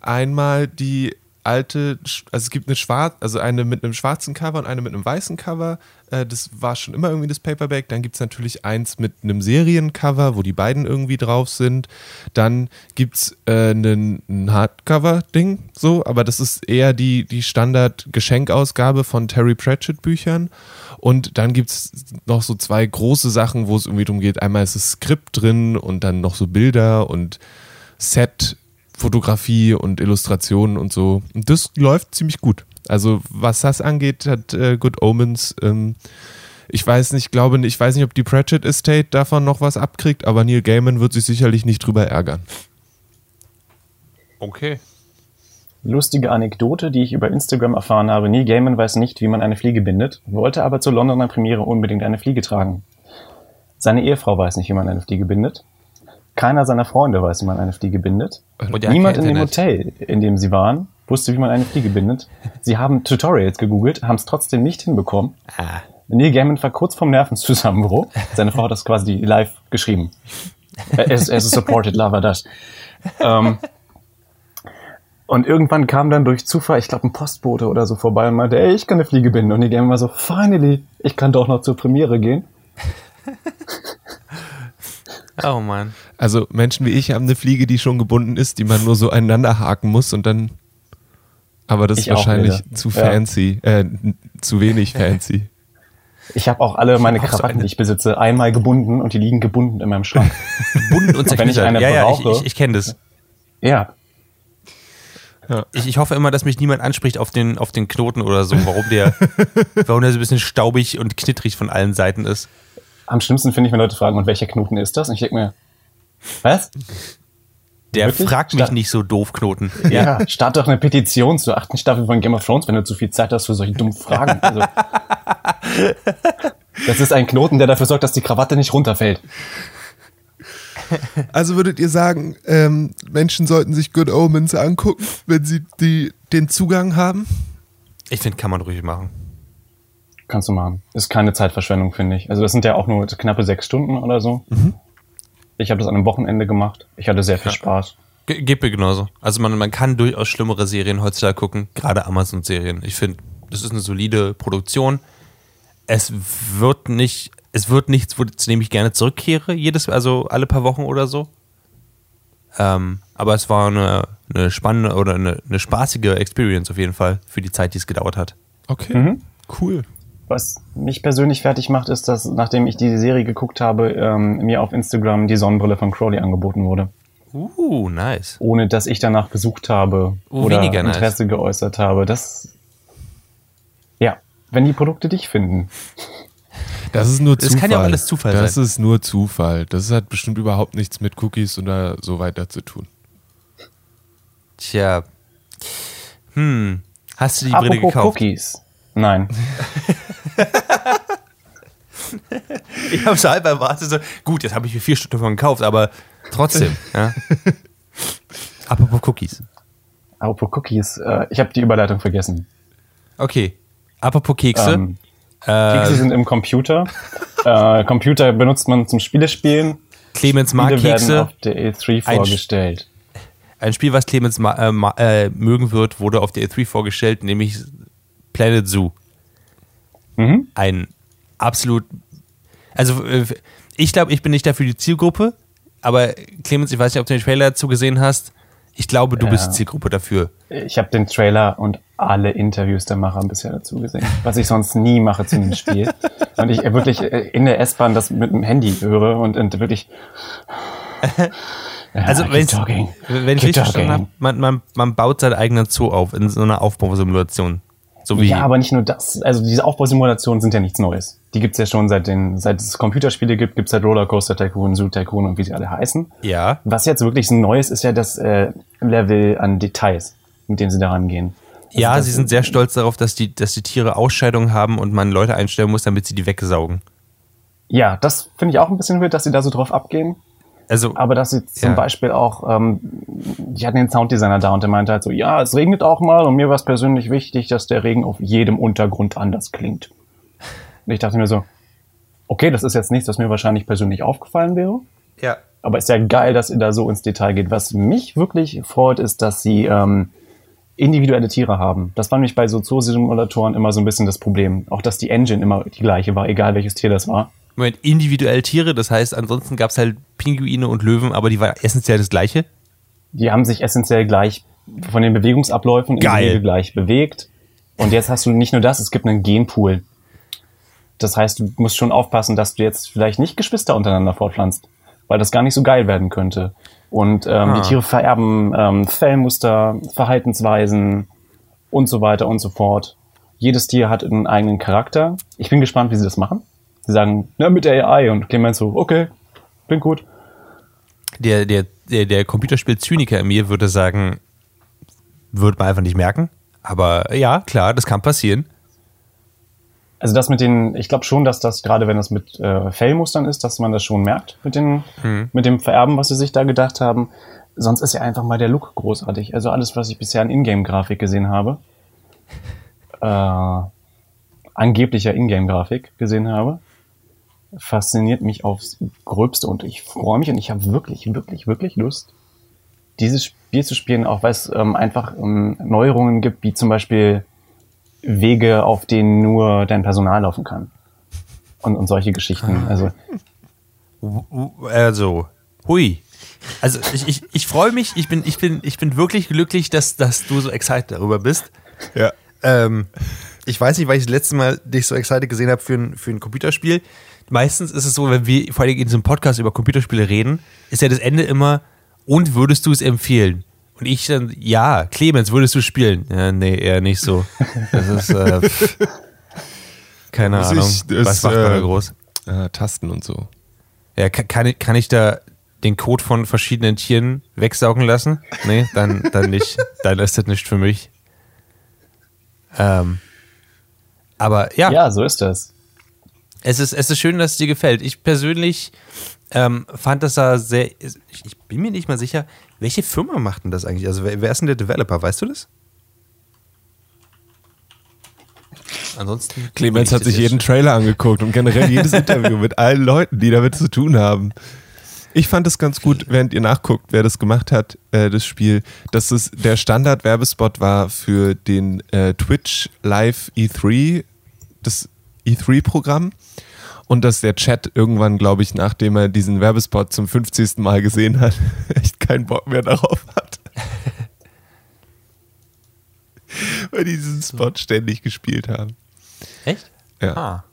einmal die alte, also es gibt eine schwarz, also eine mit einem schwarzen Cover und eine mit einem weißen Cover. Äh, das war schon immer irgendwie das Paperback. Dann gibt es natürlich eins mit einem Seriencover, wo die beiden irgendwie drauf sind. Dann gibt es äh, ein Hardcover-Ding, so, aber das ist eher die, die Standard-Geschenkausgabe von Terry Pratchett-Büchern. Und dann gibt es noch so zwei große Sachen, wo es irgendwie darum geht. Einmal ist das Skript drin und dann noch so Bilder und Set, Fotografie und Illustrationen und so. Und das läuft ziemlich gut. Also was das angeht, hat äh, Good Omens, ähm, ich weiß nicht, glaube ich weiß nicht, ob die Pratchett Estate davon noch was abkriegt, aber Neil Gaiman wird sich sicherlich nicht drüber ärgern. Okay. Lustige Anekdote, die ich über Instagram erfahren habe. Neil Gaiman weiß nicht, wie man eine Fliege bindet, wollte aber zur Londoner Premiere unbedingt eine Fliege tragen. Seine Ehefrau weiß nicht, wie man eine Fliege bindet. Keiner seiner Freunde weiß, wie man eine Fliege bindet. Niemand in dem. Hotel, in dem sie waren, wusste, wie man eine Fliege bindet. Sie haben Tutorials gegoogelt, haben es trotzdem nicht hinbekommen. Ah. Neil Gaiman war kurz vorm Nervenzusammenbruch. Seine Frau hat das quasi live geschrieben. Es, ist supported lover das. Ähm, und irgendwann kam dann durch Zufall, ich glaube, ein Postbote oder so vorbei und meinte, ey, ich kann eine Fliege binden. Und Neil Gaiman war so, finally, ich kann doch noch zur Premiere gehen. Oh Mann. Also Menschen wie ich haben eine Fliege, die schon gebunden ist, die man nur so einander haken muss und dann. Aber das Ich ist wahrscheinlich wieder. zu Ja. fancy, äh, n- zu wenig fancy. Ich habe auch alle meine so Krawatten, eine. die ich besitze, einmal gebunden und die liegen gebunden in meinem Schrank. Bunt und Wenn ich zerknittert. eine ja, ja, ich, brauche. ich, ich kenne das. ja, Ich, ich hoffe immer, dass mich niemand anspricht auf den, auf den Knoten oder so, warum der, warum der so ein bisschen staubig und knittrig von allen Seiten ist. Am schlimmsten finde ich, wenn Leute fragen, und welcher Knoten ist das? Und ich denke mir, was? Der Wirklich? fragt mich Sta- nicht so doof, Knoten. Ja, start doch eine Petition zur achten Staffel von Game of Thrones, wenn du zu viel Zeit hast für solche dummen Fragen. Also, Das ist ein Knoten, der dafür sorgt, dass die Krawatte nicht runterfällt. Also würdet ihr sagen, ähm, Menschen sollten sich Good Omens angucken, wenn sie die, den Zugang haben? Ich finde, kann man ruhig machen. Kannst du machen. Ist keine Zeitverschwendung, finde ich. Also das sind ja auch nur knappe sechs Stunden oder so. Ich habe das an einem Wochenende gemacht. Ich hatte sehr viel Spaß. Ge geht mir genauso. Also man, man kann durchaus schlimmere Serien heutzutage gucken, gerade Amazon-Serien. Ich finde, das ist eine solide Produktion. Es wird nicht, es wird nichts, wo- zu dem ich gerne zurückkehre, jedes, also alle paar Wochen oder so. Ähm, aber es war eine, eine spannende oder eine, eine spaßige Experience auf jeden Fall für die Zeit, die es gedauert hat. Okay, cool. Was mich persönlich fertig macht, ist, dass nachdem ich die Serie geguckt habe, ähm, mir auf Instagram die Sonnenbrille von Crowley angeboten wurde. Uh, nice. Ohne dass ich danach gesucht habe Oh, oder weniger nice. Interesse geäußert habe. Das, ja, wenn die Produkte dich finden. Das ist nur Das Zufall. kann ja auch alles Zufall Das sein. ist nur Zufall. Das hat bestimmt überhaupt nichts mit Cookies oder so weiter zu tun. Tja. Hm. Hast du die Brille Apropos gekauft? Cookies. Nein. Ich habe es halb erwartet. So, gut, jetzt habe ich mir vier Stück davon gekauft, aber trotzdem. ja. Apropos Cookies. Apropos Cookies. Äh, ich habe die Überleitung vergessen. Okay. Apropos Kekse. Ähm, äh, Kekse sind im Computer. äh, Computer benutzt man zum Spielespielen. Clemens mag Spiele Kekse. auf der E3 Ein- vorgestellt. Ein Spiel, was Clemens ma äh, äh, mögen wird, wurde auf der E3 vorgestellt, nämlich Planet Zoo. Mhm. Ein absolut. Also, äh, ich glaube, ich bin nicht dafür die Zielgruppe, aber Clemens, ich weiß nicht, ob du den Trailer dazu gesehen hast. Ich glaube, du Ja. bist die Zielgruppe dafür. Ich habe den Trailer und alle Interviews der Macher bisher dazu gesehen, was ich sonst nie mache zu einem Spiel. Und ich äh, wirklich äh, in der S-Bahn das mit dem Handy höre und, und wirklich. Ja, Also, wenn's- talking. wenn ich richtig verstanden habe, man, man, man baut seinen eigenen Zoo auf in so einer Aufbausimulation. So wie. Ja, aber nicht nur das. Also diese Aufbausimulationen sind ja nichts Neues. Die gibt's ja schon seit den, seit es Computerspiele gibt, gibt's halt Rollercoaster Tycoon, Zoo Tycoon und wie sie alle heißen. ja. Was jetzt wirklich so Neues ist ja das äh, Level an Details, mit dem sie da rangehen. Also Ja, sie sind sehr stolz darauf, dass die, dass die Tiere Ausscheidungen haben und man Leute einstellen muss, damit sie die wegsaugen. Ja, das finde ich auch ein bisschen weird, dass sie da so drauf abgehen. Also, Aber dass sie zum Ja. Beispiel auch, ähm, die hatten den Sounddesigner da und der meinte halt so, ja, es regnet auch mal und mir war es persönlich wichtig, dass der Regen auf jedem Untergrund anders klingt. Und ich dachte mir so, okay, das ist jetzt nichts, was mir wahrscheinlich persönlich aufgefallen wäre. ja. Aber ist ja geil, dass ihr da so ins Detail geht. Was mich wirklich freut, ist, dass sie ähm, individuelle Tiere haben. Das war nämlich bei so Zoosimulatoren immer so ein bisschen das Problem. Auch, dass die Engine immer die gleiche war, egal welches Tier das war. Moment, individuell Tiere, das heißt, ansonsten gab es halt Pinguine und Löwen, aber die waren essentiell das gleiche. Die haben sich essentiell gleich von den Bewegungsabläufen in Geil. der Regel gleich bewegt. Und jetzt hast du nicht nur das, es gibt einen Genpool. Das heißt, du musst schon aufpassen, dass du jetzt vielleicht nicht Geschwister untereinander fortpflanzt, weil das gar nicht so geil werden könnte. Und ähm, Ah. die Tiere vererben ähm, Fellmuster, Verhaltensweisen und so weiter und so fort. Jedes Tier hat einen eigenen Charakter. Ich bin gespannt, wie sie das machen. Sie sagen, na, mit der AI. Und Clemens so, okay, klingt gut. Der, der, der, der Computerspiel-Zyniker in mir würde sagen, würde man einfach nicht merken. Aber ja, klar, das kann passieren. Also das mit den, ich glaube schon, dass das, gerade wenn das mit äh, Fellmustern ist, dass man das schon merkt mit, den, mit dem Vererben, was sie sich da gedacht haben. Sonst ist ja einfach mal der Look großartig. Also alles, was ich bisher an Ingame-Grafik gesehen habe, äh, angeblicher Ingame-Grafik gesehen habe, fasziniert mich aufs Gröbste und ich freue mich und ich habe wirklich, wirklich, wirklich Lust, dieses Spiel zu spielen, auch weil es ähm, einfach ähm, Neuerungen gibt, wie zum Beispiel Wege, auf denen nur dein Personal laufen kann. Und, und solche Geschichten. Also, Also, hui. Also ich, ich, ich freue mich, ich bin, ich, bin, ich bin wirklich glücklich, dass, dass du so excited darüber bist. Ja. Ähm, ich weiß nicht, weil ich das letzte Mal dich so excited gesehen habe für ein, für ein Computerspiel. Meistens ist es so, wenn wir vor allem in diesem Podcast über Computerspiele reden, ist ja das Ende immer, und würdest du es empfehlen? Und ich dann, ja, Clemens, würdest du spielen? Ja, nee, eher nicht so. Das ist, äh, pff, keine Das Ahnung. ist- das, Was macht man da äh, groß? Äh, Tasten und so. Ja, kann, kann ich da den Code von verschiedenen Tieren wegsaugen lassen? Nee, dann, dann nicht. Dann ist das nicht für mich. Ähm, aber ja, ja, so ist das. Es ist, es ist schön, dass es dir gefällt. Ich persönlich ähm, fand das da sehr. Ich, bin mir nicht mal sicher, welche Firma macht denn das eigentlich? Also, wer, wer ist denn der Developer? Weißt du das? Ansonsten. Clemens hat sich jeden Trailer angeguckt und generell jedes Interview mit allen Leuten, die damit zu tun haben. Ich fand es ganz gut, während ihr nachguckt, wer das gemacht hat, äh, das Spiel, dass es der Standard-Werbespot war für den äh, Twitch Live E3, das E3-Programm. Und dass der Chat irgendwann, glaube ich, nachdem er diesen Werbespot zum 50. Mal gesehen hat, echt keinen Bock mehr darauf hat. Weil die diesen Spot ständig gespielt haben. Echt? Ja. Ah.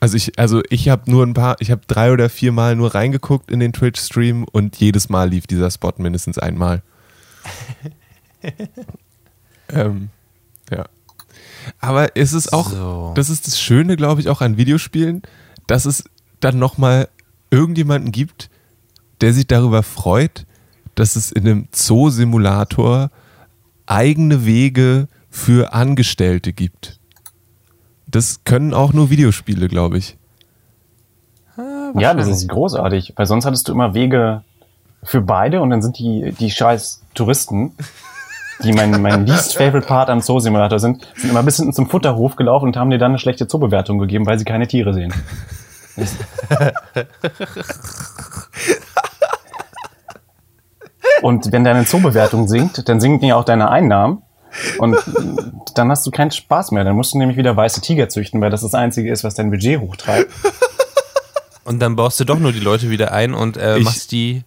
Also ich, also ich habe nur ein paar, ich habe drei oder vier Mal nur reingeguckt in den Twitch-Stream und jedes Mal lief dieser Spot mindestens einmal. ähm, ja. Aber es ist auch, So. das ist das Schöne, glaube ich, auch an Videospielen, dass es dann nochmal irgendjemanden gibt, der sich darüber freut, dass es in einem Zoo-Simulator eigene Wege für Angestellte gibt. Das können auch nur Videospiele, glaube ich. Ja, das ist großartig, weil sonst hattest du immer Wege für beide und dann sind die, die scheiß Touristen, die mein, mein least favorite Part am Zoo-Simulator sind, sind immer bis hinten zum Futterhof gelaufen und haben dir dann eine schlechte Zoobewertung gegeben, weil sie keine Tiere sehen. Und wenn deine Zoobewertung sinkt, dann sinken ja auch deine Einnahmen. Und dann hast du keinen Spaß mehr. Dann musst du nämlich wieder weiße Tiger züchten, weil das das Einzige ist, was dein Budget hochtreibt. Und dann baust du doch nur die Leute wieder ein und äh, Ich- machst die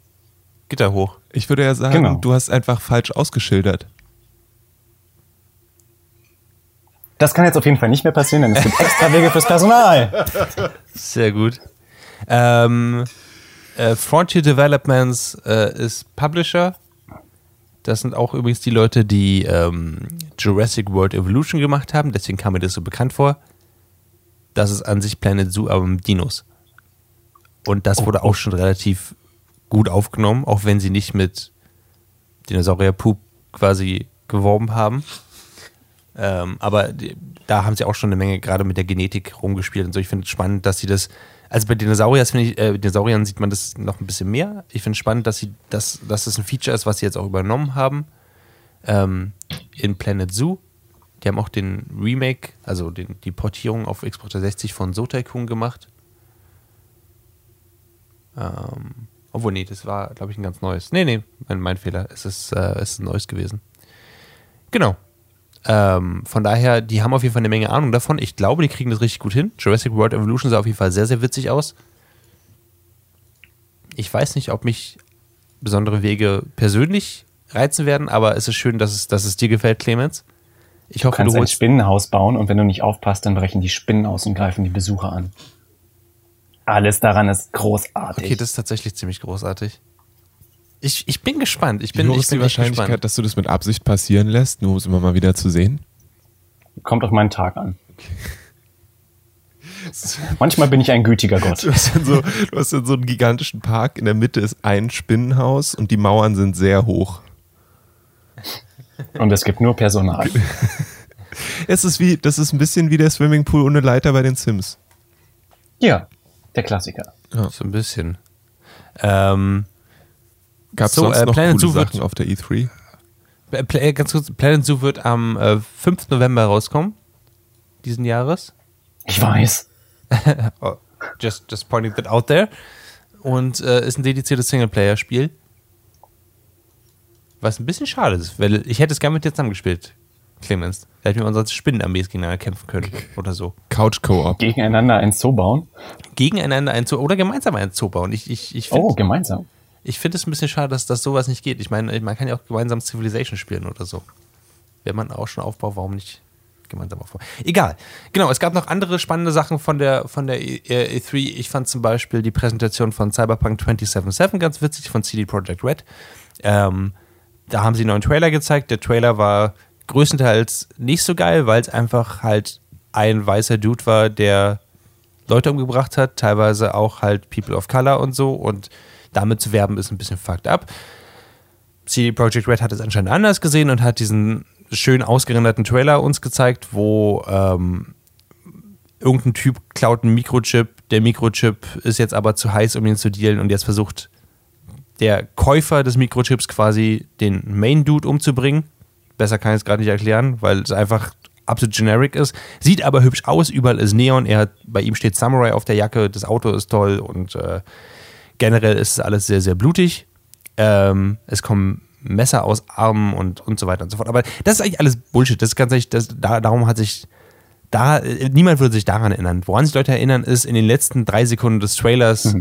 Gitter hoch. Ich würde ja sagen, Genau. du hast einfach falsch ausgeschildert. Das kann jetzt auf jeden Fall nicht mehr passieren, denn es gibt extra Wege fürs Personal. Sehr gut. Ähm, äh, Frontier Developments äh, ist Publisher. Das sind auch übrigens die Leute, die ähm, Jurassic World Evolution gemacht haben. Deswegen kam mir das so bekannt vor. Das ist an sich Planet Zoo, aber mit Dinos. Und das wurde auch schon relativ gut aufgenommen, auch wenn sie nicht mit Dinosaurier-Poop quasi geworben haben. Ähm, aber die, da haben sie auch schon eine Menge gerade mit der Genetik rumgespielt und so. Ich finde es spannend, dass sie das. Also bei Dinosauriers finde ich, äh, Dinosauriern sieht man das noch ein bisschen mehr. Ich finde es spannend, dass sie das, dass das ein Feature ist, was sie jetzt auch übernommen haben. Ähm, in Planet Zoo. Die haben auch den Remake, also den, die Portierung auf Xbox 360 von Zoo Tycoon gemacht. Ähm, obwohl, nee, das war, glaube ich, ein ganz neues. Nee, nee, mein, mein Fehler. Es ist, äh, es ist ein neues gewesen. Genau. Ähm, von daher, die haben auf jeden Fall eine Menge Ahnung davon. Ich glaube, die kriegen das richtig gut hin. Jurassic World Evolution sah auf jeden Fall sehr, sehr witzig aus. Ich weiß nicht, ob mich besondere Wege persönlich reizen werden, aber es ist schön, dass es, dass es dir gefällt, Clemens. Ich Du hoffe, kannst du ein holst. Spinnenhaus bauen und wenn du nicht aufpasst, dann brechen die Spinnen aus und greifen die Besucher an. Alles daran ist großartig. Okay, das ist tatsächlich ziemlich großartig. Ich, ich bin gespannt. Ich Wie bin, hoch ich ist die Wahrscheinlichkeit, gespannt. dass du das mit Absicht passieren lässt, nur um es immer mal wieder zu sehen? Kommt auf meinen Tag an. Manchmal bin ich ein gütiger Gott. Du hast, so, du hast dann so einen gigantischen Park, in der Mitte ist ein Spinnenhaus und die Mauern sind sehr hoch. Und es gibt nur Personal. Es ist wie, das ist ein bisschen wie der Swimmingpool ohne Leiter bei den Sims. Ja, der Klassiker. So ein bisschen. Ähm, Gab es So, sonst äh, noch Planet coole Zoo wird- Sachen auf der E E3? Pla- Pla- äh, ganz kurz, Planet Zoo wird am äh, 5. November rauskommen. Diesen Jahres. Ich weiß. Oh, just, just pointing that out there. Und äh, ist ein dediziertes Singleplayer-Spiel. Was ein bisschen schade ist, weil ich hätte es gerne mit dir zusammengespielt, Clemens. Da hätten wir unsere Spinnenarmees gegeneinander kämpfen können oder so. Couch Co-op. Gegeneinander ein Zoo bauen. Gegeneinander ein Zoo oder gemeinsam ein Zoo bauen. Ich, ich, ich finde Oh, gemeinsam. Ich find es ein bisschen schade, dass, dass sowas nicht geht. Ich meine, man kann ja auch gemeinsam Civilization spielen oder so. Wenn man auch schon aufbaut, warum nicht gemeinsam aufbauen? Egal. Genau, es gab noch andere spannende Sachen von der, von der E- äh, E3. Ich fand zum Beispiel die Präsentation von Cyberpunk 2077 ganz witzig von CD Projekt Red. Ähm, da haben sie einen neuen Trailer gezeigt. Der Trailer war größtenteils nicht so geil, weil es einfach halt ein weißer Dude war, der Leute umgebracht hat, teilweise auch halt People of Color und so. Und damit zu werben ist ein bisschen fucked up. CD Projekt Red hat es anscheinend anders gesehen und hat diesen schön ausgerenderten Trailer uns gezeigt, wo ähm, irgendein Typ klaut einen Mikrochip, der Mikrochip ist jetzt aber zu heiß, um ihn zu dealen und jetzt versucht der Käufer des Mikrochips quasi den Main-Dude umzubringen. Besser kann ich es gerade nicht erklären, weil es einfach absolut generic ist. Sieht aber hübsch aus, überall ist Neon. Er hat, bei ihm steht Samurai auf der Jacke, das Auto ist toll und äh, generell ist es alles sehr, sehr blutig. Ähm, es kommen Messer aus Armen und, und so weiter und so fort. Aber das ist eigentlich alles Bullshit. Das ist ganz ehrlich, das, da, darum hat sich da, äh, niemand würde sich daran erinnern. Woran sich Leute erinnern, ist, in den letzten drei Sekunden des Trailers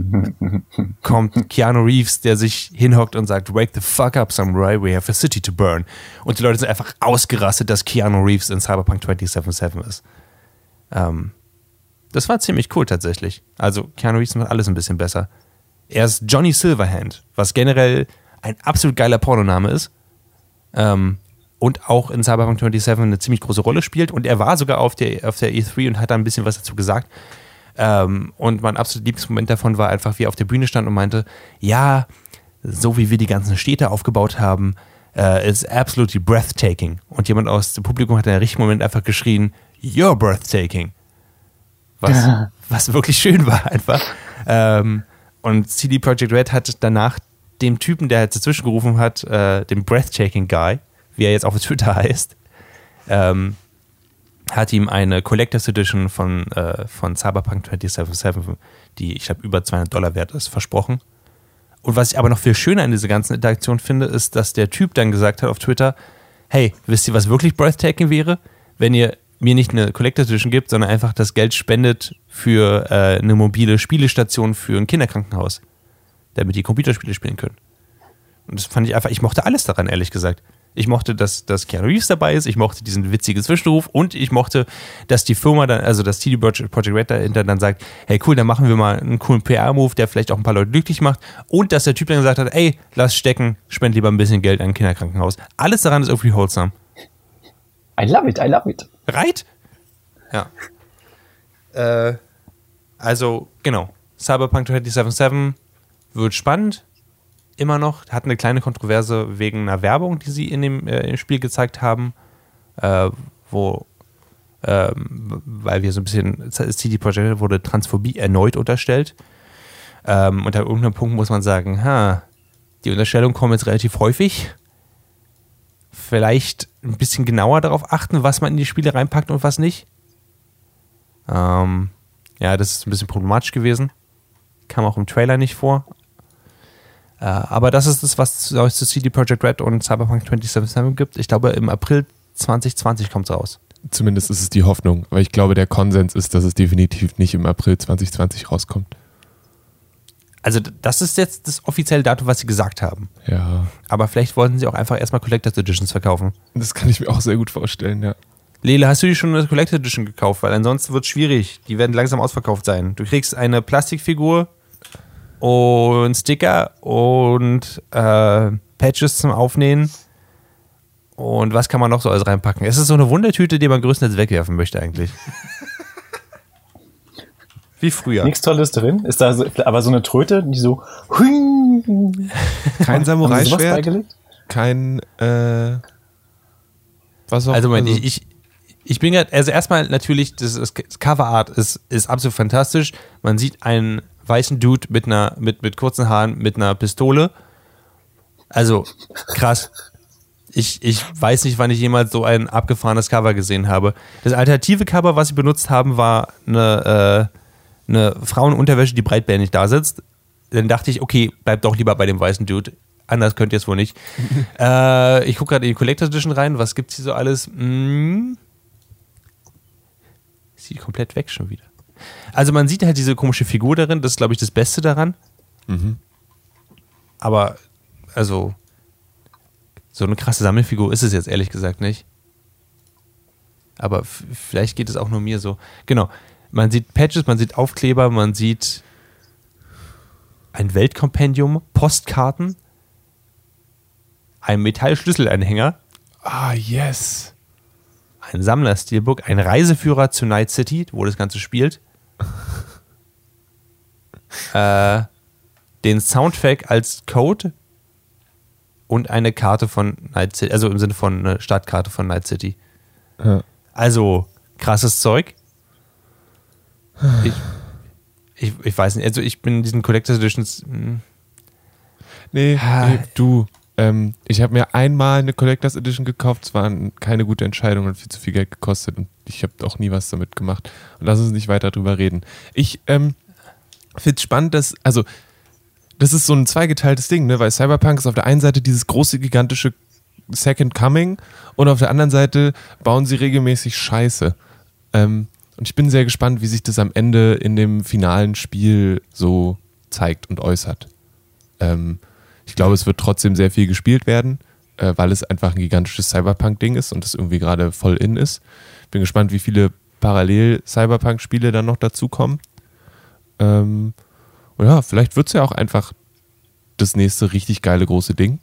kommt Keanu Reeves, der sich hinhockt und sagt, wake the fuck up, Samurai, we have a city to burn. Und die Leute sind einfach ausgerastet, dass Keanu Reeves in Cyberpunk 2077 ist. Ähm, das war ziemlich cool tatsächlich. Also Keanu Reeves macht alles ein bisschen besser. Er ist Johnny Silverhand, was generell ein absolut geiler Pornoname ist. Ähm, und auch in Cyberpunk 27 eine ziemlich große Rolle spielt. Und er war sogar auf der, auf der E3 und hat da ein bisschen was dazu gesagt. Ähm, und mein absoluter Lieblingsmoment davon war einfach, wie er auf der Bühne stand und meinte, ja, so wie wir die ganzen Städte aufgebaut haben, äh, ist absolutely breathtaking. Und jemand aus dem Publikum hat in der richtigen Moment einfach geschrien, you're breathtaking. Was, was wirklich schön war einfach. Ähm, und CD Projekt Red hat danach dem Typen, der halt dazwischen gerufen hat, äh, dem Breathtaking Guy, wie er jetzt auf Twitter heißt, ähm, hat ihm eine Collectors Edition von, äh, von Cyberpunk 2077, die ich glaube über 200 Dollar wert ist, versprochen. Und was ich aber noch viel schöner in dieser ganzen Interaktion finde, ist, dass der Typ dann gesagt hat auf Twitter, hey, wisst ihr, was wirklich breathtaking wäre? Wenn ihr mir nicht eine Collectors Edition gibt, sondern einfach das Geld spendet für äh, eine mobile Spielestation für ein Kinderkrankenhaus, damit die Computerspiele spielen können. Und das fand ich einfach, ich mochte alles daran, ehrlich gesagt. Ich mochte, dass, dass Keanu Reeves dabei ist, ich mochte diesen witzigen Zwischenruf und ich mochte, dass die Firma dann, also das CD Projekt Red dahinter dann sagt, hey cool, dann machen wir mal einen coolen PR-Move, der vielleicht auch ein paar Leute glücklich macht und dass der Typ dann gesagt hat, ey, lass stecken, spend lieber ein bisschen Geld an ein Kinderkrankenhaus. Alles daran ist irgendwie wholesome. I love it, I love it. Right? Ja. Äh, also, genau. Cyberpunk 2077 wird spannend immer noch, hat eine kleine Kontroverse wegen einer Werbung, die sie in dem, äh, Spiel gezeigt haben, äh, wo, ähm, weil wir so ein bisschen, CD Projekt wurde Transphobie erneut unterstellt. Ähm, und an irgendeinem Punkt muss man sagen, ha, die Unterstellungen kommen jetzt relativ häufig. Vielleicht ein bisschen genauer darauf achten, was man in die Spiele reinpackt und was nicht. Ähm, ja, das ist ein bisschen problematisch gewesen. Kam auch im Trailer nicht vor. Äh, aber das ist das, was es zu CD Projekt Red und Cyberpunk 2077 gibt. Ich glaube, im April 2020 kommt es raus. Zumindest ist es die Hoffnung, weil ich glaube, der Konsens ist, dass es definitiv nicht im April 2020 rauskommt. Also, das ist jetzt das offizielle Datum, was sie gesagt haben. Ja. Aber vielleicht wollten sie auch einfach erstmal Collector's Editions verkaufen. Das kann ich mir auch sehr gut vorstellen, ja. Lele, hast du dir schon eine Collector's Edition gekauft? Weil ansonsten wird es schwierig. Die werden langsam ausverkauft sein. Du kriegst eine Plastikfigur und Sticker und äh, Patches zum Aufnähen. Und was kann man noch so alles reinpacken? Es ist so eine Wundertüte, die man größtenteils wegwerfen möchte eigentlich. Wie früher. Nichts Tolles drin. Ist da so, aber so eine Tröte, die so. Kein Samurai-Schwert, beigelegt? kein äh, was auch Also, Moment, ich, ich, ich bin gerade, also erstmal natürlich, das, das Coverart ist, ist absolut fantastisch. Man sieht einen weißen Dude mit einer, mit, mit kurzen Haaren, mit einer Pistole. Also, krass. Ich, ich weiß nicht, wann ich jemals so ein abgefahrenes Cover gesehen habe. Das alternative Cover, was sie benutzt haben, war eine, äh, eine Frauenunterwäsche, die breitbändig da sitzt. Dann dachte ich, okay, bleib doch lieber bei dem weißen Dude. Anders könnt ihr es wohl nicht. äh, ich gucke gerade in die Collector's Edition rein. Was gibt's hier so alles? Hm. Sieht komplett weg schon wieder. Also man sieht halt diese komische Figur darin, das ist, glaube ich, das Beste daran. Aber, also, so eine krasse Sammelfigur ist es jetzt ehrlich gesagt nicht. Aber vielleicht geht es auch nur mir so. Genau. Man sieht Patches, man sieht Aufkleber, man sieht ein Weltkompendium, Postkarten, ein Metallschlüsselanhänger, Ah, yes. ein Sammler-Steelbook, ein Reiseführer zu Night City, wo das Ganze spielt. äh, den Soundtrack als Code und eine Karte von Night City, also im Sinne von eine Stadtkarte von Night City. Ja. Also krasses Zeug. Ich, ich, ich weiß nicht, also ich bin in diesen Collectors Editions. hm, Nee, Ah. nee du. Ähm, ich habe mir einmal eine Collectors Edition gekauft. Es war keine gute Entscheidung und viel zu viel Geld gekostet. Und ich habe auch nie was damit gemacht. Und lass uns nicht weiter drüber reden. Ich ähm, finde es spannend, dass, also, das ist so ein zweigeteiltes Ding, ne? weil Cyberpunk ist auf der einen Seite dieses große, gigantische Second Coming und auf der anderen Seite bauen sie regelmäßig Scheiße. Ähm, und ich bin sehr gespannt, wie sich das am Ende in dem finalen Spiel so zeigt und äußert. Ähm, ich glaube, es wird trotzdem sehr viel gespielt werden, äh, weil es einfach ein gigantisches Cyberpunk-Ding ist und es irgendwie gerade voll in ist. Bin gespannt, wie viele parallel Cyberpunk-Spiele dann noch dazukommen. Ähm, und ja, vielleicht wird es ja auch einfach das nächste richtig geile große Ding.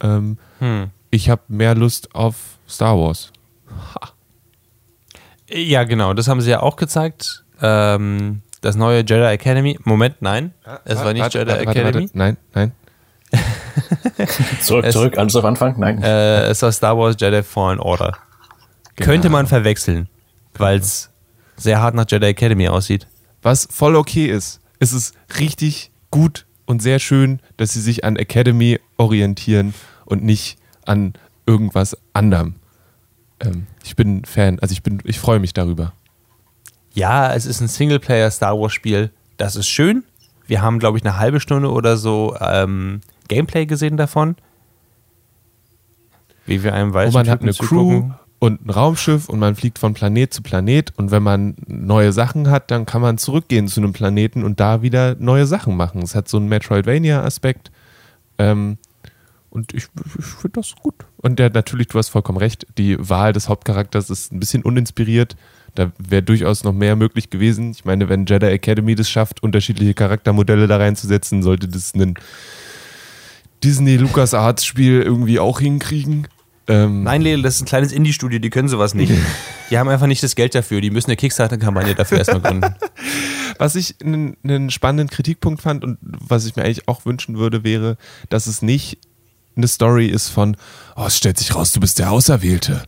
Ähm, hm. ich habe mehr Lust auf Star Wars. Ja, genau, das haben sie ja auch gezeigt. Ähm, das neue Jedi Academy. Moment, nein. Es war nicht Warte, Jedi warte, warte, Academy. Warte. Nein, nein. Zurück, Es- zurück, alles auf Anfang? Nein. Äh, es war Star Wars Jedi Fallen Order. Genau. Könnte man verwechseln, weil es sehr hart nach Jedi Academy aussieht. Was voll okay ist. Es ist richtig gut und sehr schön, dass sie sich an Academy orientieren und nicht an irgendwas anderem. Ähm, ich bin Fan, also ich bin, ich freue mich darüber. Ja, es ist ein Singleplayer Star Wars Spiel. Das ist schön. Wir haben, glaube ich, eine halbe Stunde oder so ähm, Gameplay gesehen davon. Wie wir einem Wo weißen man hat eine Crew und ein Raumschiff und man fliegt von Planet zu Planet und wenn man neue Sachen hat, dann kann man zurückgehen zu einem Planeten und da wieder neue Sachen machen. Es hat so einen Metroidvania-Aspekt. Ähm, und ich, ich finde das gut. Und der natürlich, du hast vollkommen recht, die Wahl des Hauptcharakters ist ein bisschen uninspiriert. Da wäre durchaus noch mehr möglich gewesen. Ich meine, wenn Jedi Academy das schafft, unterschiedliche Charaktermodelle da reinzusetzen, sollte das ein Disney Lucas Arts Spiel irgendwie auch hinkriegen. Ähm, Nein, Lele, das ist ein kleines Indie-Studio, die können sowas nicht. die haben einfach nicht das Geld dafür. Die müssen eine Kickstarter-Kampagne dafür erstmal gründen. Was ich einen, einen spannenden Kritikpunkt fand und was ich mir eigentlich auch wünschen würde, wäre, dass es nicht eine Story ist von, oh, es stellt sich raus, du bist der Auserwählte.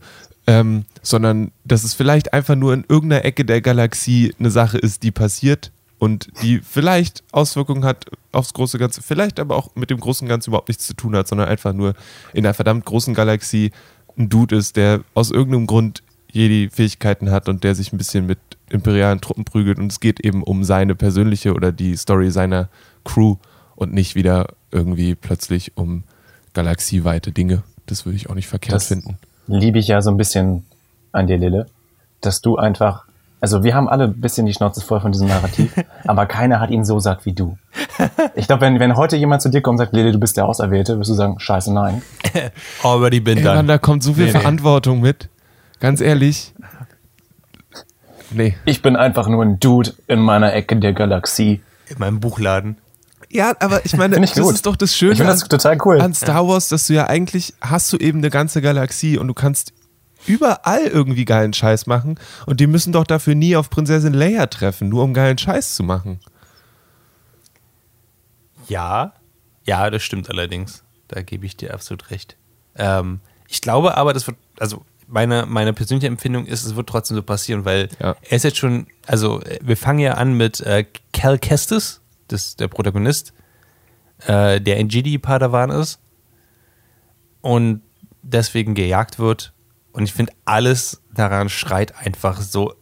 Ähm, sondern dass es vielleicht einfach nur in irgendeiner Ecke der Galaxie eine Sache ist, die passiert und die vielleicht Auswirkungen hat aufs große Ganze, vielleicht aber auch mit dem großen Ganzen überhaupt nichts zu tun hat, sondern einfach nur in einer verdammt großen Galaxie ein Dude ist, der aus irgendeinem Grund Jedi-Fähigkeiten hat und der sich ein bisschen mit imperialen Truppen prügelt und es geht eben um seine persönliche oder die Story seiner Crew und nicht wieder irgendwie plötzlich um galaxieweite Dinge. Das würde ich auch nicht verkehrt Das- finden. liebe ich ja so ein bisschen an dir, Lille, dass du einfach, also wir haben alle ein bisschen die Schnauze voll von diesem Narrativ, aber keiner hat ihn so satt wie du. Ich glaube, wenn, wenn heute jemand zu dir kommt und sagt, Lille, du bist der Auserwählte, wirst du sagen, scheiße, nein. Already been Ey, Mann, done. da kommt so viel Nee, nee. Verantwortung mit. Ganz ehrlich. Nee. Ich bin einfach nur ein Dude in meiner Ecke der Galaxie. In meinem Buchladen. Ja, aber ich meine, ich das gut. ist doch das Ich Schöne an, das total cool. an Star Wars, dass du ja eigentlich hast du eben eine ganze Galaxie und du kannst überall irgendwie geilen Scheiß machen und die müssen doch dafür nie auf Prinzessin Leia treffen, nur um geilen Scheiß zu machen. Ja, ja, das stimmt allerdings. Da gebe ich dir absolut recht. Ähm, ich glaube aber, das wird, also meine, meine persönliche Empfindung ist, es wird trotzdem so passieren, weil Ja. er ist jetzt schon, also äh, wir fangen ja an mit äh, Cal Kestis, das der Protagonist, äh, der in Jedi Padawan ist und deswegen gejagt wird. Und ich finde, alles daran schreit einfach so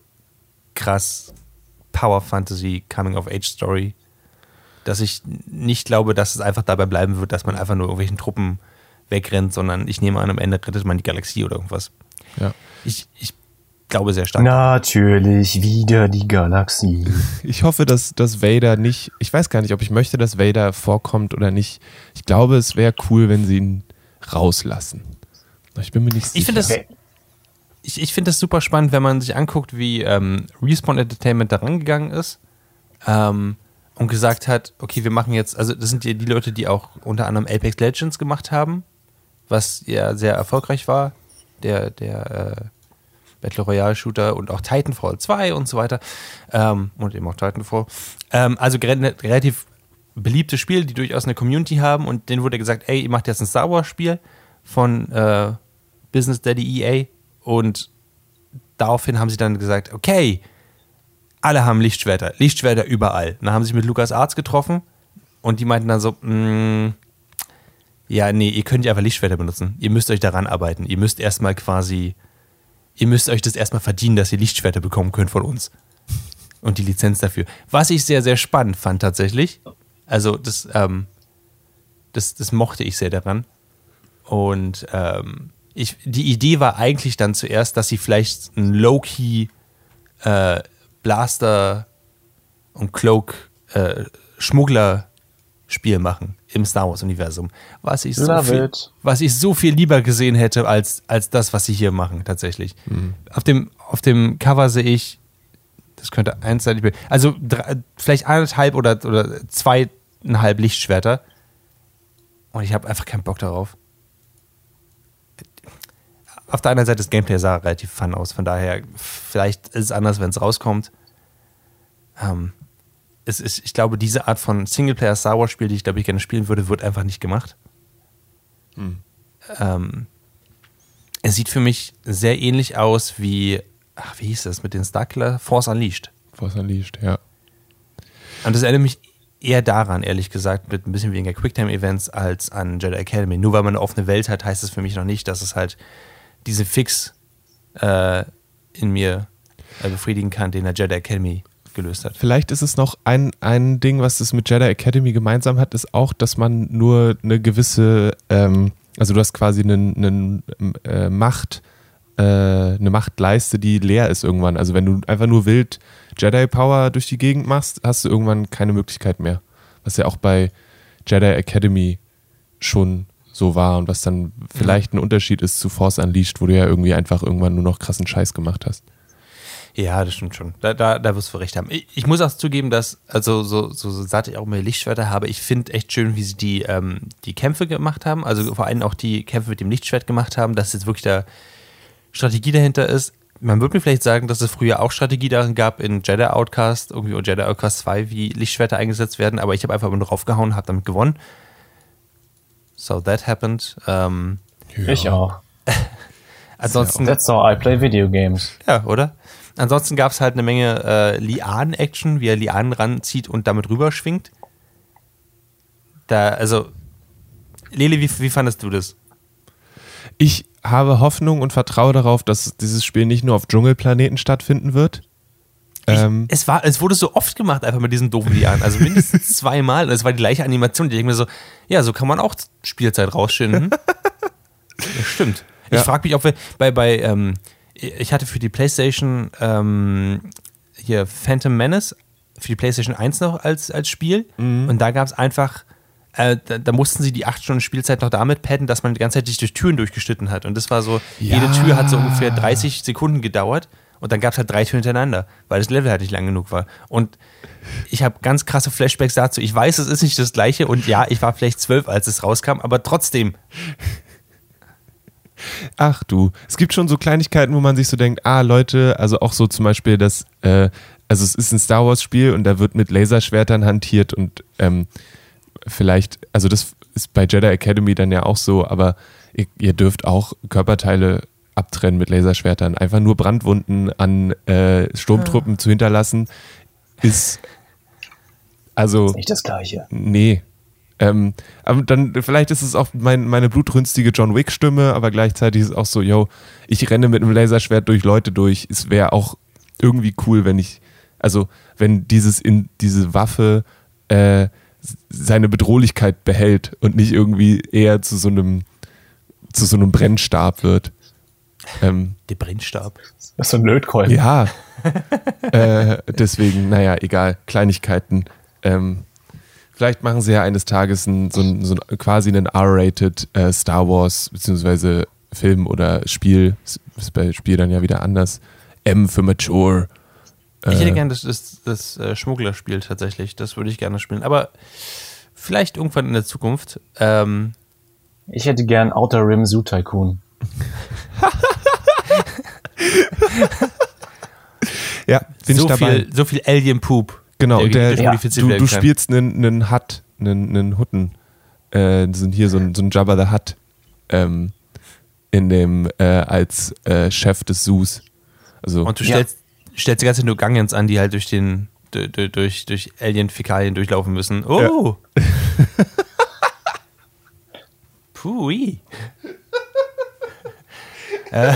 krass Power Fantasy, Coming of Age Story, dass ich nicht glaube, dass es einfach dabei bleiben wird, dass man einfach nur irgendwelchen Truppen wegrennt, sondern ich nehme an, am Ende rettet man die Galaxie oder irgendwas. Ja. Ich, ich glaube sehr stark. Natürlich wieder die Galaxie. Ich hoffe, dass, dass Vader nicht, ich weiß gar nicht, ob ich möchte, dass Vader vorkommt oder nicht. Ich glaube, es wäre cool, wenn sie ihn rauslassen. Ich bin mir nicht sicher. Ich finde das, ich, ich finde das super spannend, wenn man sich anguckt, wie ähm, Respawn Entertainment da rangegangen ist ähm, und gesagt hat, okay, wir machen jetzt, also das sind die, die Leute, die auch unter anderem Apex Legends gemacht haben, was ja sehr erfolgreich war, der, der äh, Battle Royale Shooter und auch Titanfall 2 und so weiter ähm, und eben auch Titanfall. Ähm, also gere- relativ beliebtes Spiel, die durchaus eine Community haben und denen wurde gesagt, ey, ihr macht jetzt ein Star Wars Spiel von äh, Business Daddy EA und daraufhin haben sie dann gesagt, okay, alle haben Lichtschwerter, Lichtschwerter überall. Dann haben sie sich mit Lukas Arzt getroffen und die meinten dann so, "Mm, ja, nee, ihr könnt ja einfach Lichtschwerter benutzen. Ihr müsst euch daran arbeiten. Ihr müsst erstmal quasi, ihr müsst euch das erstmal verdienen, dass ihr Lichtschwerter bekommen könnt von uns. Und die Lizenz dafür. Was ich sehr, sehr spannend fand tatsächlich. Also das, ähm, das, das mochte ich sehr daran. Und ähm, ich, die Idee war eigentlich dann zuerst, dass sie vielleicht ein Low-Key äh, Blaster und Cloak äh, Schmuggler-Spiel machen im Star Wars-Universum. Was ich so viel, was ich so viel lieber gesehen hätte als, als das, was sie hier machen, tatsächlich. Auf, dem, auf dem Cover sehe ich, das könnte eins sein, also drei, vielleicht eineinhalb oder, oder zweieinhalb Lichtschwerter. Und ich habe einfach keinen Bock darauf. Auf der anderen Seite, das Gameplay sah relativ fun aus, von daher, vielleicht ist es anders, wenn es rauskommt. Ähm, es ist, ich glaube, diese Art von Singleplayer Star Wars Spiel, die ich glaube ich gerne spielen würde, wird einfach nicht gemacht. Ähm, es sieht für mich sehr ähnlich aus wie, ach, wie hieß das mit den Starkiller? Force Unleashed. Force Unleashed, ja. Und das erinnert mich eher daran, ehrlich gesagt, mit ein bisschen weniger Quicktime-Events als an Jedi Academy. Nur weil man eine offene Welt hat, heißt es für mich noch nicht, dass es halt diese Fix äh, in mir äh, befriedigen kann, den der Jedi Academy gelöst hat. Vielleicht ist es noch ein, ein Ding, was es mit Jedi Academy gemeinsam hat, ist auch, dass man nur eine gewisse, ähm, also du hast quasi einen, einen äh, Macht, äh, eine Machtleiste, die leer ist irgendwann. Also wenn du einfach nur wild Jedi Power durch die Gegend machst, hast du irgendwann keine Möglichkeit mehr. Was ja auch bei Jedi Academy schon so war und was dann vielleicht ein Unterschied ist zu Force Unleashed, wo du ja irgendwie einfach irgendwann nur noch krassen Scheiß gemacht hast. Ja, das stimmt schon. Da, da, da wirst du recht haben. Ich, ich muss auch zugeben, dass, also so, so, so satt ich auch mehr Lichtschwerter habe, ich finde echt schön, wie sie die, ähm, die Kämpfe gemacht haben. Also vor allem auch die Kämpfe mit dem Lichtschwert gemacht haben, dass jetzt wirklich da Strategie dahinter ist. Man würde mir vielleicht sagen, dass es früher auch Strategie darin gab in Jedi Outcast, irgendwie oder Jedi Outcast 2, wie Lichtschwerter eingesetzt werden, aber ich habe einfach nur draufgehauen, habe damit gewonnen. So that happened. Ähm, Ich auch. ansonsten. That's how I play video games. Ja, oder? Ansonsten gab es halt eine Menge äh, Lianen-Action, wie er Lianen ranzieht und damit rüberschwingt. Da, also, Lele, wie, wie fandest du das? Ich habe Hoffnung und vertraue darauf, dass dieses Spiel nicht nur auf Dschungelplaneten stattfinden wird. Ähm, Es, war, es wurde so oft gemacht, einfach mit diesen doofen Lianen. Also mindestens zweimal. Und es war die gleiche Animation. Ich denke mir so, ja, so kann man auch Spielzeit rausschinden. ja, stimmt. Ich Ja. frage mich, ob wir bei, bei ähm, ich hatte für die PlayStation ähm, hier Phantom Menace für die PlayStation 1 noch als, als Spiel. Und da gab es einfach, äh, da, da mussten sie die 8 Stunden Spielzeit noch damit padden, dass man die ganze Zeit sich durch Türen durchgeschnitten hat. Und das war so, jede Tür hat so ungefähr 30 Sekunden gedauert. Und dann gab es halt drei Türen hintereinander, weil das Level halt nicht lang genug war. Und ich habe ganz krasse Flashbacks dazu. Ich weiß, es ist nicht das gleiche und ja, ich war vielleicht zwölf, als es rauskam, aber trotzdem, Ach du, es gibt schon so Kleinigkeiten, wo man sich so denkt, ah Leute, also auch so zum Beispiel das, äh, also es ist ein Star Wars Spiel und da wird mit Laserschwertern hantiert und ähm, vielleicht, also das ist bei Jedi Academy dann ja auch so, aber ihr, ihr dürft auch Körperteile abtrennen mit Laserschwertern. Einfach nur Brandwunden an äh, Sturmtruppen zu hinterlassen, ist also Nicht das Gleiche. Nee. Ähm, aber dann, vielleicht ist es auch mein, meine blutrünstige John Wick-Stimme, aber gleichzeitig ist es auch so, yo, ich renne mit einem Laserschwert durch Leute durch. Es wäre auch irgendwie cool, wenn ich, also wenn dieses in diese Waffe äh, seine Bedrohlichkeit behält und nicht irgendwie eher zu so einem zu so einem Brennstab wird. Ähm, der Brennstab. Das ist so ein Lötkolben. ja. äh, deswegen, naja, egal. Kleinigkeiten. Ähm, vielleicht machen sie ja eines Tages ein, so, ein, so ein, quasi einen R-rated äh, Star Wars, beziehungsweise Film oder Spiel. Ist ist bei Spiel dann ja wieder anders. M für Mature. Ich hätte Äh, gerne das, das, das äh, Schmugglerspiel tatsächlich. Das würde ich gerne spielen. Aber vielleicht irgendwann in der Zukunft. Ähm, Ich hätte gern Outer Rim Zoo Tycoon. Ja, bin so, ich dabei. viel, so viel Alien-Poop. Genau, und der, genetisch ja, modifiziert du, werden du kann. spielst einen, einen Hut, einen, einen Hutten. Äh, sind hier so ein, so ein Jabba the Hutt ähm, in dem, äh, als äh, Chef des Zoos. Also, Und du Ja. stellst, die ganze Zeit nur Gangens an, die halt durch den durch, durch, durch Alien-Fäkalien durchlaufen müssen. Oh! Pui. äh,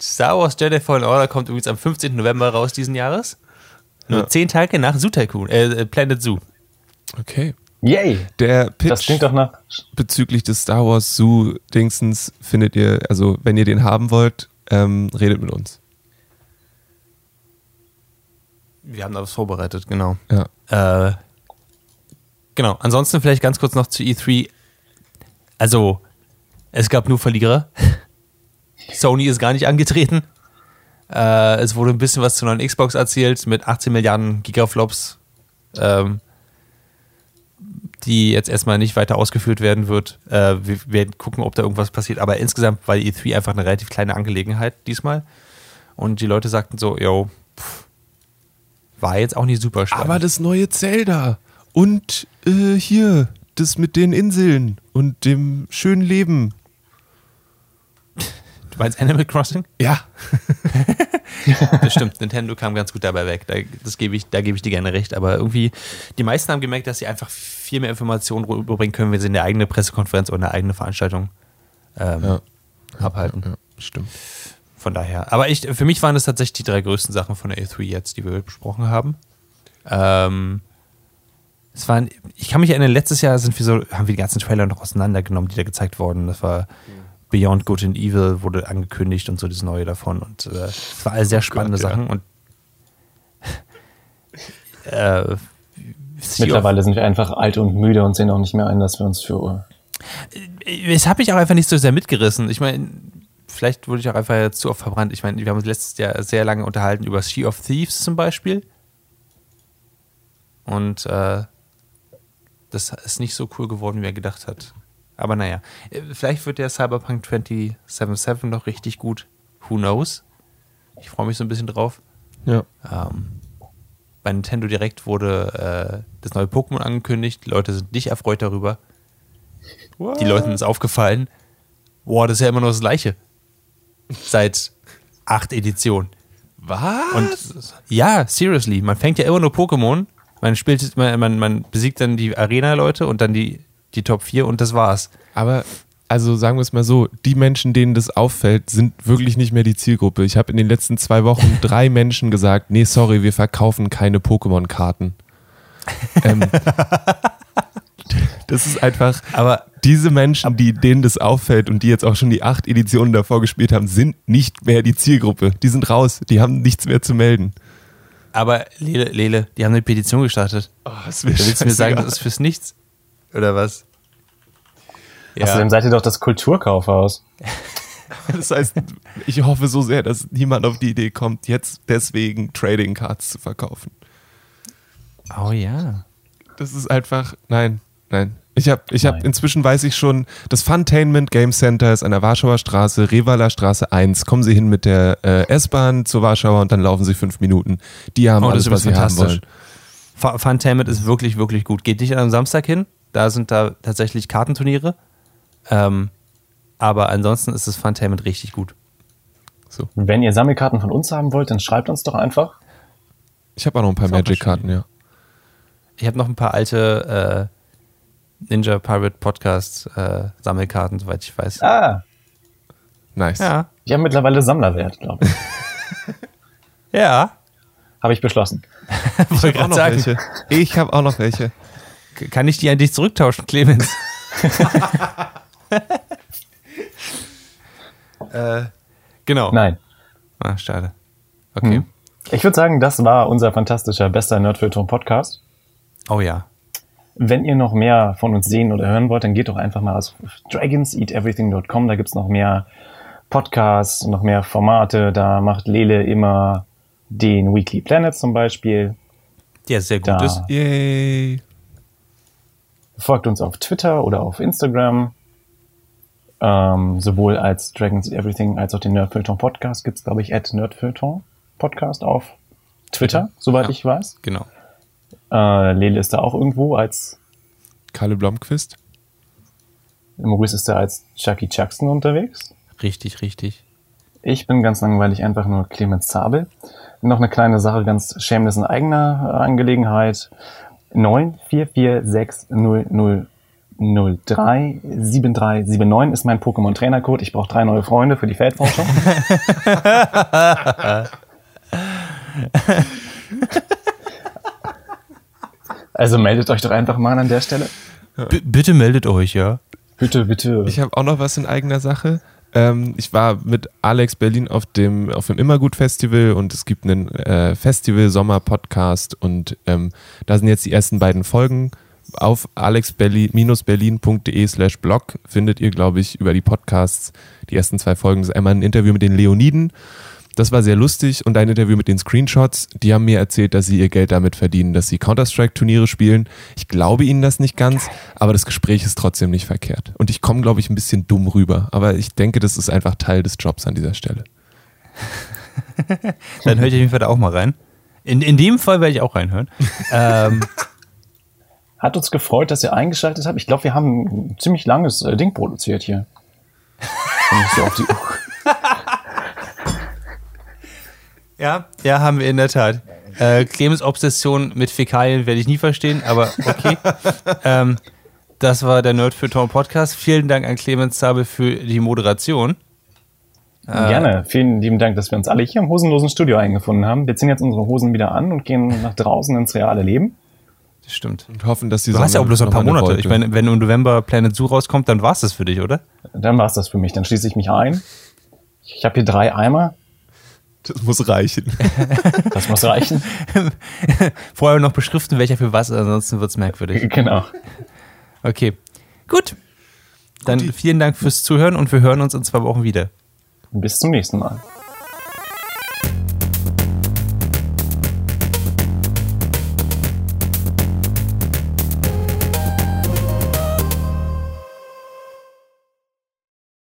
Star Wars Jedi Fallen Order kommt übrigens am 15. November raus diesen Jahres. Nur Ja. zehn Tage nach Zoo Tycoon, äh, Planet Zoo. Okay. Yay! Der Pitch Das klingt doch nach. bezüglich des Star Wars Zoo Dingsens findet ihr, also wenn ihr den haben wollt, ähm, redet mit uns. Wir haben da was vorbereitet, genau. Ja. Äh, genau. Ansonsten vielleicht ganz kurz noch zu E3. Also, es gab nur Verlierer. Sony ist gar nicht angetreten. Äh, es wurde ein bisschen was zur neuen Xbox erzählt mit 18 Milliarden Gigaflops, ähm, die jetzt erstmal nicht weiter ausgeführt werden wird. Äh, wir werden gucken, ob da irgendwas passiert. Aber insgesamt war die E3 einfach eine relativ kleine Angelegenheit diesmal. Und die Leute sagten so, yo, pff, war jetzt auch nicht super spannend. Aber das neue Zelda und äh, hier, das mit den Inseln und dem schönen Leben. Du meinst Animal Crossing? Ja. Das stimmt, Nintendo kam ganz gut dabei weg. Da, das gebe ich, da gebe ich dir gerne recht. Aber irgendwie, die meisten haben gemerkt, dass sie einfach viel mehr Informationen rüberbringen können, wenn sie eine eigene Pressekonferenz oder eine eigene Veranstaltung ähm, Ja. abhalten. ja stimmt. Von daher. Aber ich, für mich waren das tatsächlich die drei größten Sachen von der E3 jetzt, die wir besprochen haben. Ähm, es waren, ich kann mich erinnern, letztes Jahr sind wir so, haben wir die ganzen Trailer noch auseinandergenommen, die da gezeigt wurden. Das war Beyond Good and Evil wurde angekündigt und so das Neue davon. Und äh, es war alles sehr spannende Gott, ja. Sachen. Und äh, Mittlerweile sind wir einfach alt und müde und sehen auch nicht mehr ein, dass wir uns für. Es hat mich auch einfach nicht so sehr mitgerissen. Ich meine, vielleicht wurde ich auch einfach zu oft verbrannt. Ich meine, wir haben uns letztes Jahr sehr lange unterhalten über Sea of Thieves zum Beispiel. Und äh, das ist nicht so cool geworden, wie er gedacht hat. Aber naja, äh, vielleicht wird der Cyberpunk 2077 noch richtig gut. Who knows? Ich freue mich so ein bisschen drauf. Ja. Ähm, bei Nintendo Direct wurde äh, das neue Pokémon angekündigt. Die Leute sind nicht erfreut darüber. Die Leuten ist aufgefallen, boah, das ist ja immer noch das Gleiche. Seit acht Editionen. Was? Und ja, seriously, man fängt ja immer nur Pokémon. Man spielt, man, man, man besiegt dann die Arena-Leute und dann die, die Top 4 und das war's. Aber, also sagen wir es mal so, die Menschen, denen das auffällt, sind wirklich nicht mehr die Zielgruppe. Ich habe in den letzten zwei Wochen drei Menschen gesagt, nee, sorry, wir verkaufen keine Pokémon-Karten. ähm, das ist einfach, Aber diese Menschen, die denen das auffällt und die jetzt auch schon die acht Editionen davor gespielt haben, sind nicht mehr die Zielgruppe. Die sind raus, die haben nichts mehr zu melden. Aber Lele, Lele, die haben eine Petition gestartet. Oh, das Da willst du mir sagen, das ist fürs Nichts? Oder was? Außerdem seid ihr doch das Kulturkaufhaus. Das heißt, ich hoffe so sehr, dass niemand auf die Idee kommt, jetzt deswegen Trading Cards zu verkaufen. Oh ja. Das ist einfach, nein, nein. Ich habe, ich habe, inzwischen weiß ich schon, das Funtainment Game Center ist an der Warschauer Straße, Revaler Straße 1. Kommen Sie hin mit der äh, S-Bahn zur Warschauer und dann laufen Sie fünf Minuten. Die haben Oh, alles, das was Sie haben wollen. Fu- Funtainment ist wirklich, wirklich gut. Geht nicht am Samstag hin. Da sind da tatsächlich Kartenturniere. Ähm, aber ansonsten ist das Funtainment richtig gut. Wenn ihr Sammelkarten von uns haben wollt, dann schreibt uns doch einfach. Ich habe auch noch ein paar auch Magic-Karten, ja. Ich habe noch ein paar alte äh, Ninja Pirate Podcast äh, Sammelkarten, soweit ich weiß. Ah, Nice. Ja. ich habe mittlerweile Sammlerwert, glaube ich. Ja. Habe ich beschlossen. Ich Wollte habe auch gerade noch sagen, welche. Ich habe auch noch welche. Kann ich die an dich zurücktauschen, Clemens? äh, genau. Nein. Ah, schade. Okay. Hm. Ich würde sagen, das war unser fantastischer bester Nerdfilter Podcast. Oh ja. Wenn ihr noch mehr von uns sehen oder hören wollt, dann geht doch einfach mal auf dragonseateverything.com. Da gibt's noch mehr Podcasts, noch mehr Formate. Da macht Lele immer den Weekly Planet zum Beispiel. Der sehr gut Da. ist. Yay. Folgt uns auf Twitter oder auf Instagram. Ähm, sowohl als Dragons Everything als auch den Nerdfilter Podcast gibt's glaube ich, at Nerdfilter Podcast auf Twitter, soweit Ja. ich weiß. Genau. Äh, Lele ist da auch irgendwo als, Kalle Blomqvist. Maurice ist da als Chucky Chuckson unterwegs. Richtig, richtig. Ich bin ganz langweilig einfach nur Clemens Zabel. Noch eine kleine Sache, ganz shameless in eigener äh, Angelegenheit. 9446000037379 ist mein Pokémon-Trainercode. Ich brauche drei neue Freunde für die Feldforschung. also meldet euch doch einfach mal an der Stelle. B bitte meldet euch, ja. Bitte, bitte. Ich habe auch noch was in eigener Sache. Ähm, ich war mit Alex Berlin auf dem, auf dem Immergut Festival und es gibt einen äh, Festival Sommer Podcast und ähm, da sind jetzt die ersten beiden Folgen. Auf alexberlin-berlin.de slash blog findet ihr, glaube ich, über die Podcasts die ersten zwei Folgen. Das ist einmal ein Interview mit den Leoniden. Das war sehr lustig und ein Interview mit den Screenshots. Die haben mir erzählt, dass sie ihr Geld damit verdienen, dass sie Counter-Strike-Turniere spielen. Ich glaube ihnen das nicht ganz, aber das Gespräch ist trotzdem nicht verkehrt. Und ich komme, glaube ich, ein bisschen dumm rüber. Aber ich denke, das ist einfach Teil des Jobs an dieser Stelle. Dann höre ich auf jeden Fall da auch mal rein. In, in dem Fall werde ich auch reinhören. ähm, Hat uns gefreut, dass ihr eingeschaltet habt. Ich glaube, wir haben ein ziemlich langes äh, Ding produziert hier. Wenn ich so auf die Uhr. Ja, ja, haben wir in der Tat. Äh, Clemens Obsession mit Fäkalien werde ich nie verstehen, aber okay. ähm, das war der Nerd für Tom Podcast. Vielen Dank an Clemens Zabel für die Moderation. Gerne. Vielen lieben Dank, dass wir uns alle hier im hosenlosen Studio eingefunden haben. Wir ziehen jetzt unsere Hosen wieder an und gehen nach draußen ins reale Leben. Das stimmt. Und hoffen, dass die Du hast ja auch Sonne bloß ein paar Monate. Ich meine, wenn im November Planet Zoo rauskommt, dann war es das für dich, oder? Dann war's das für mich. Dann schließe ich mich ein. Ich habe hier drei Eimer. Das muss reichen. Das muss reichen. Vorher noch beschriften, welcher für was, ansonsten wird's merkwürdig. genau. Okay, gut. Dann vielen Dank fürs Zuhören und wir hören uns in zwei Wochen wieder. Bis zum nächsten Mal.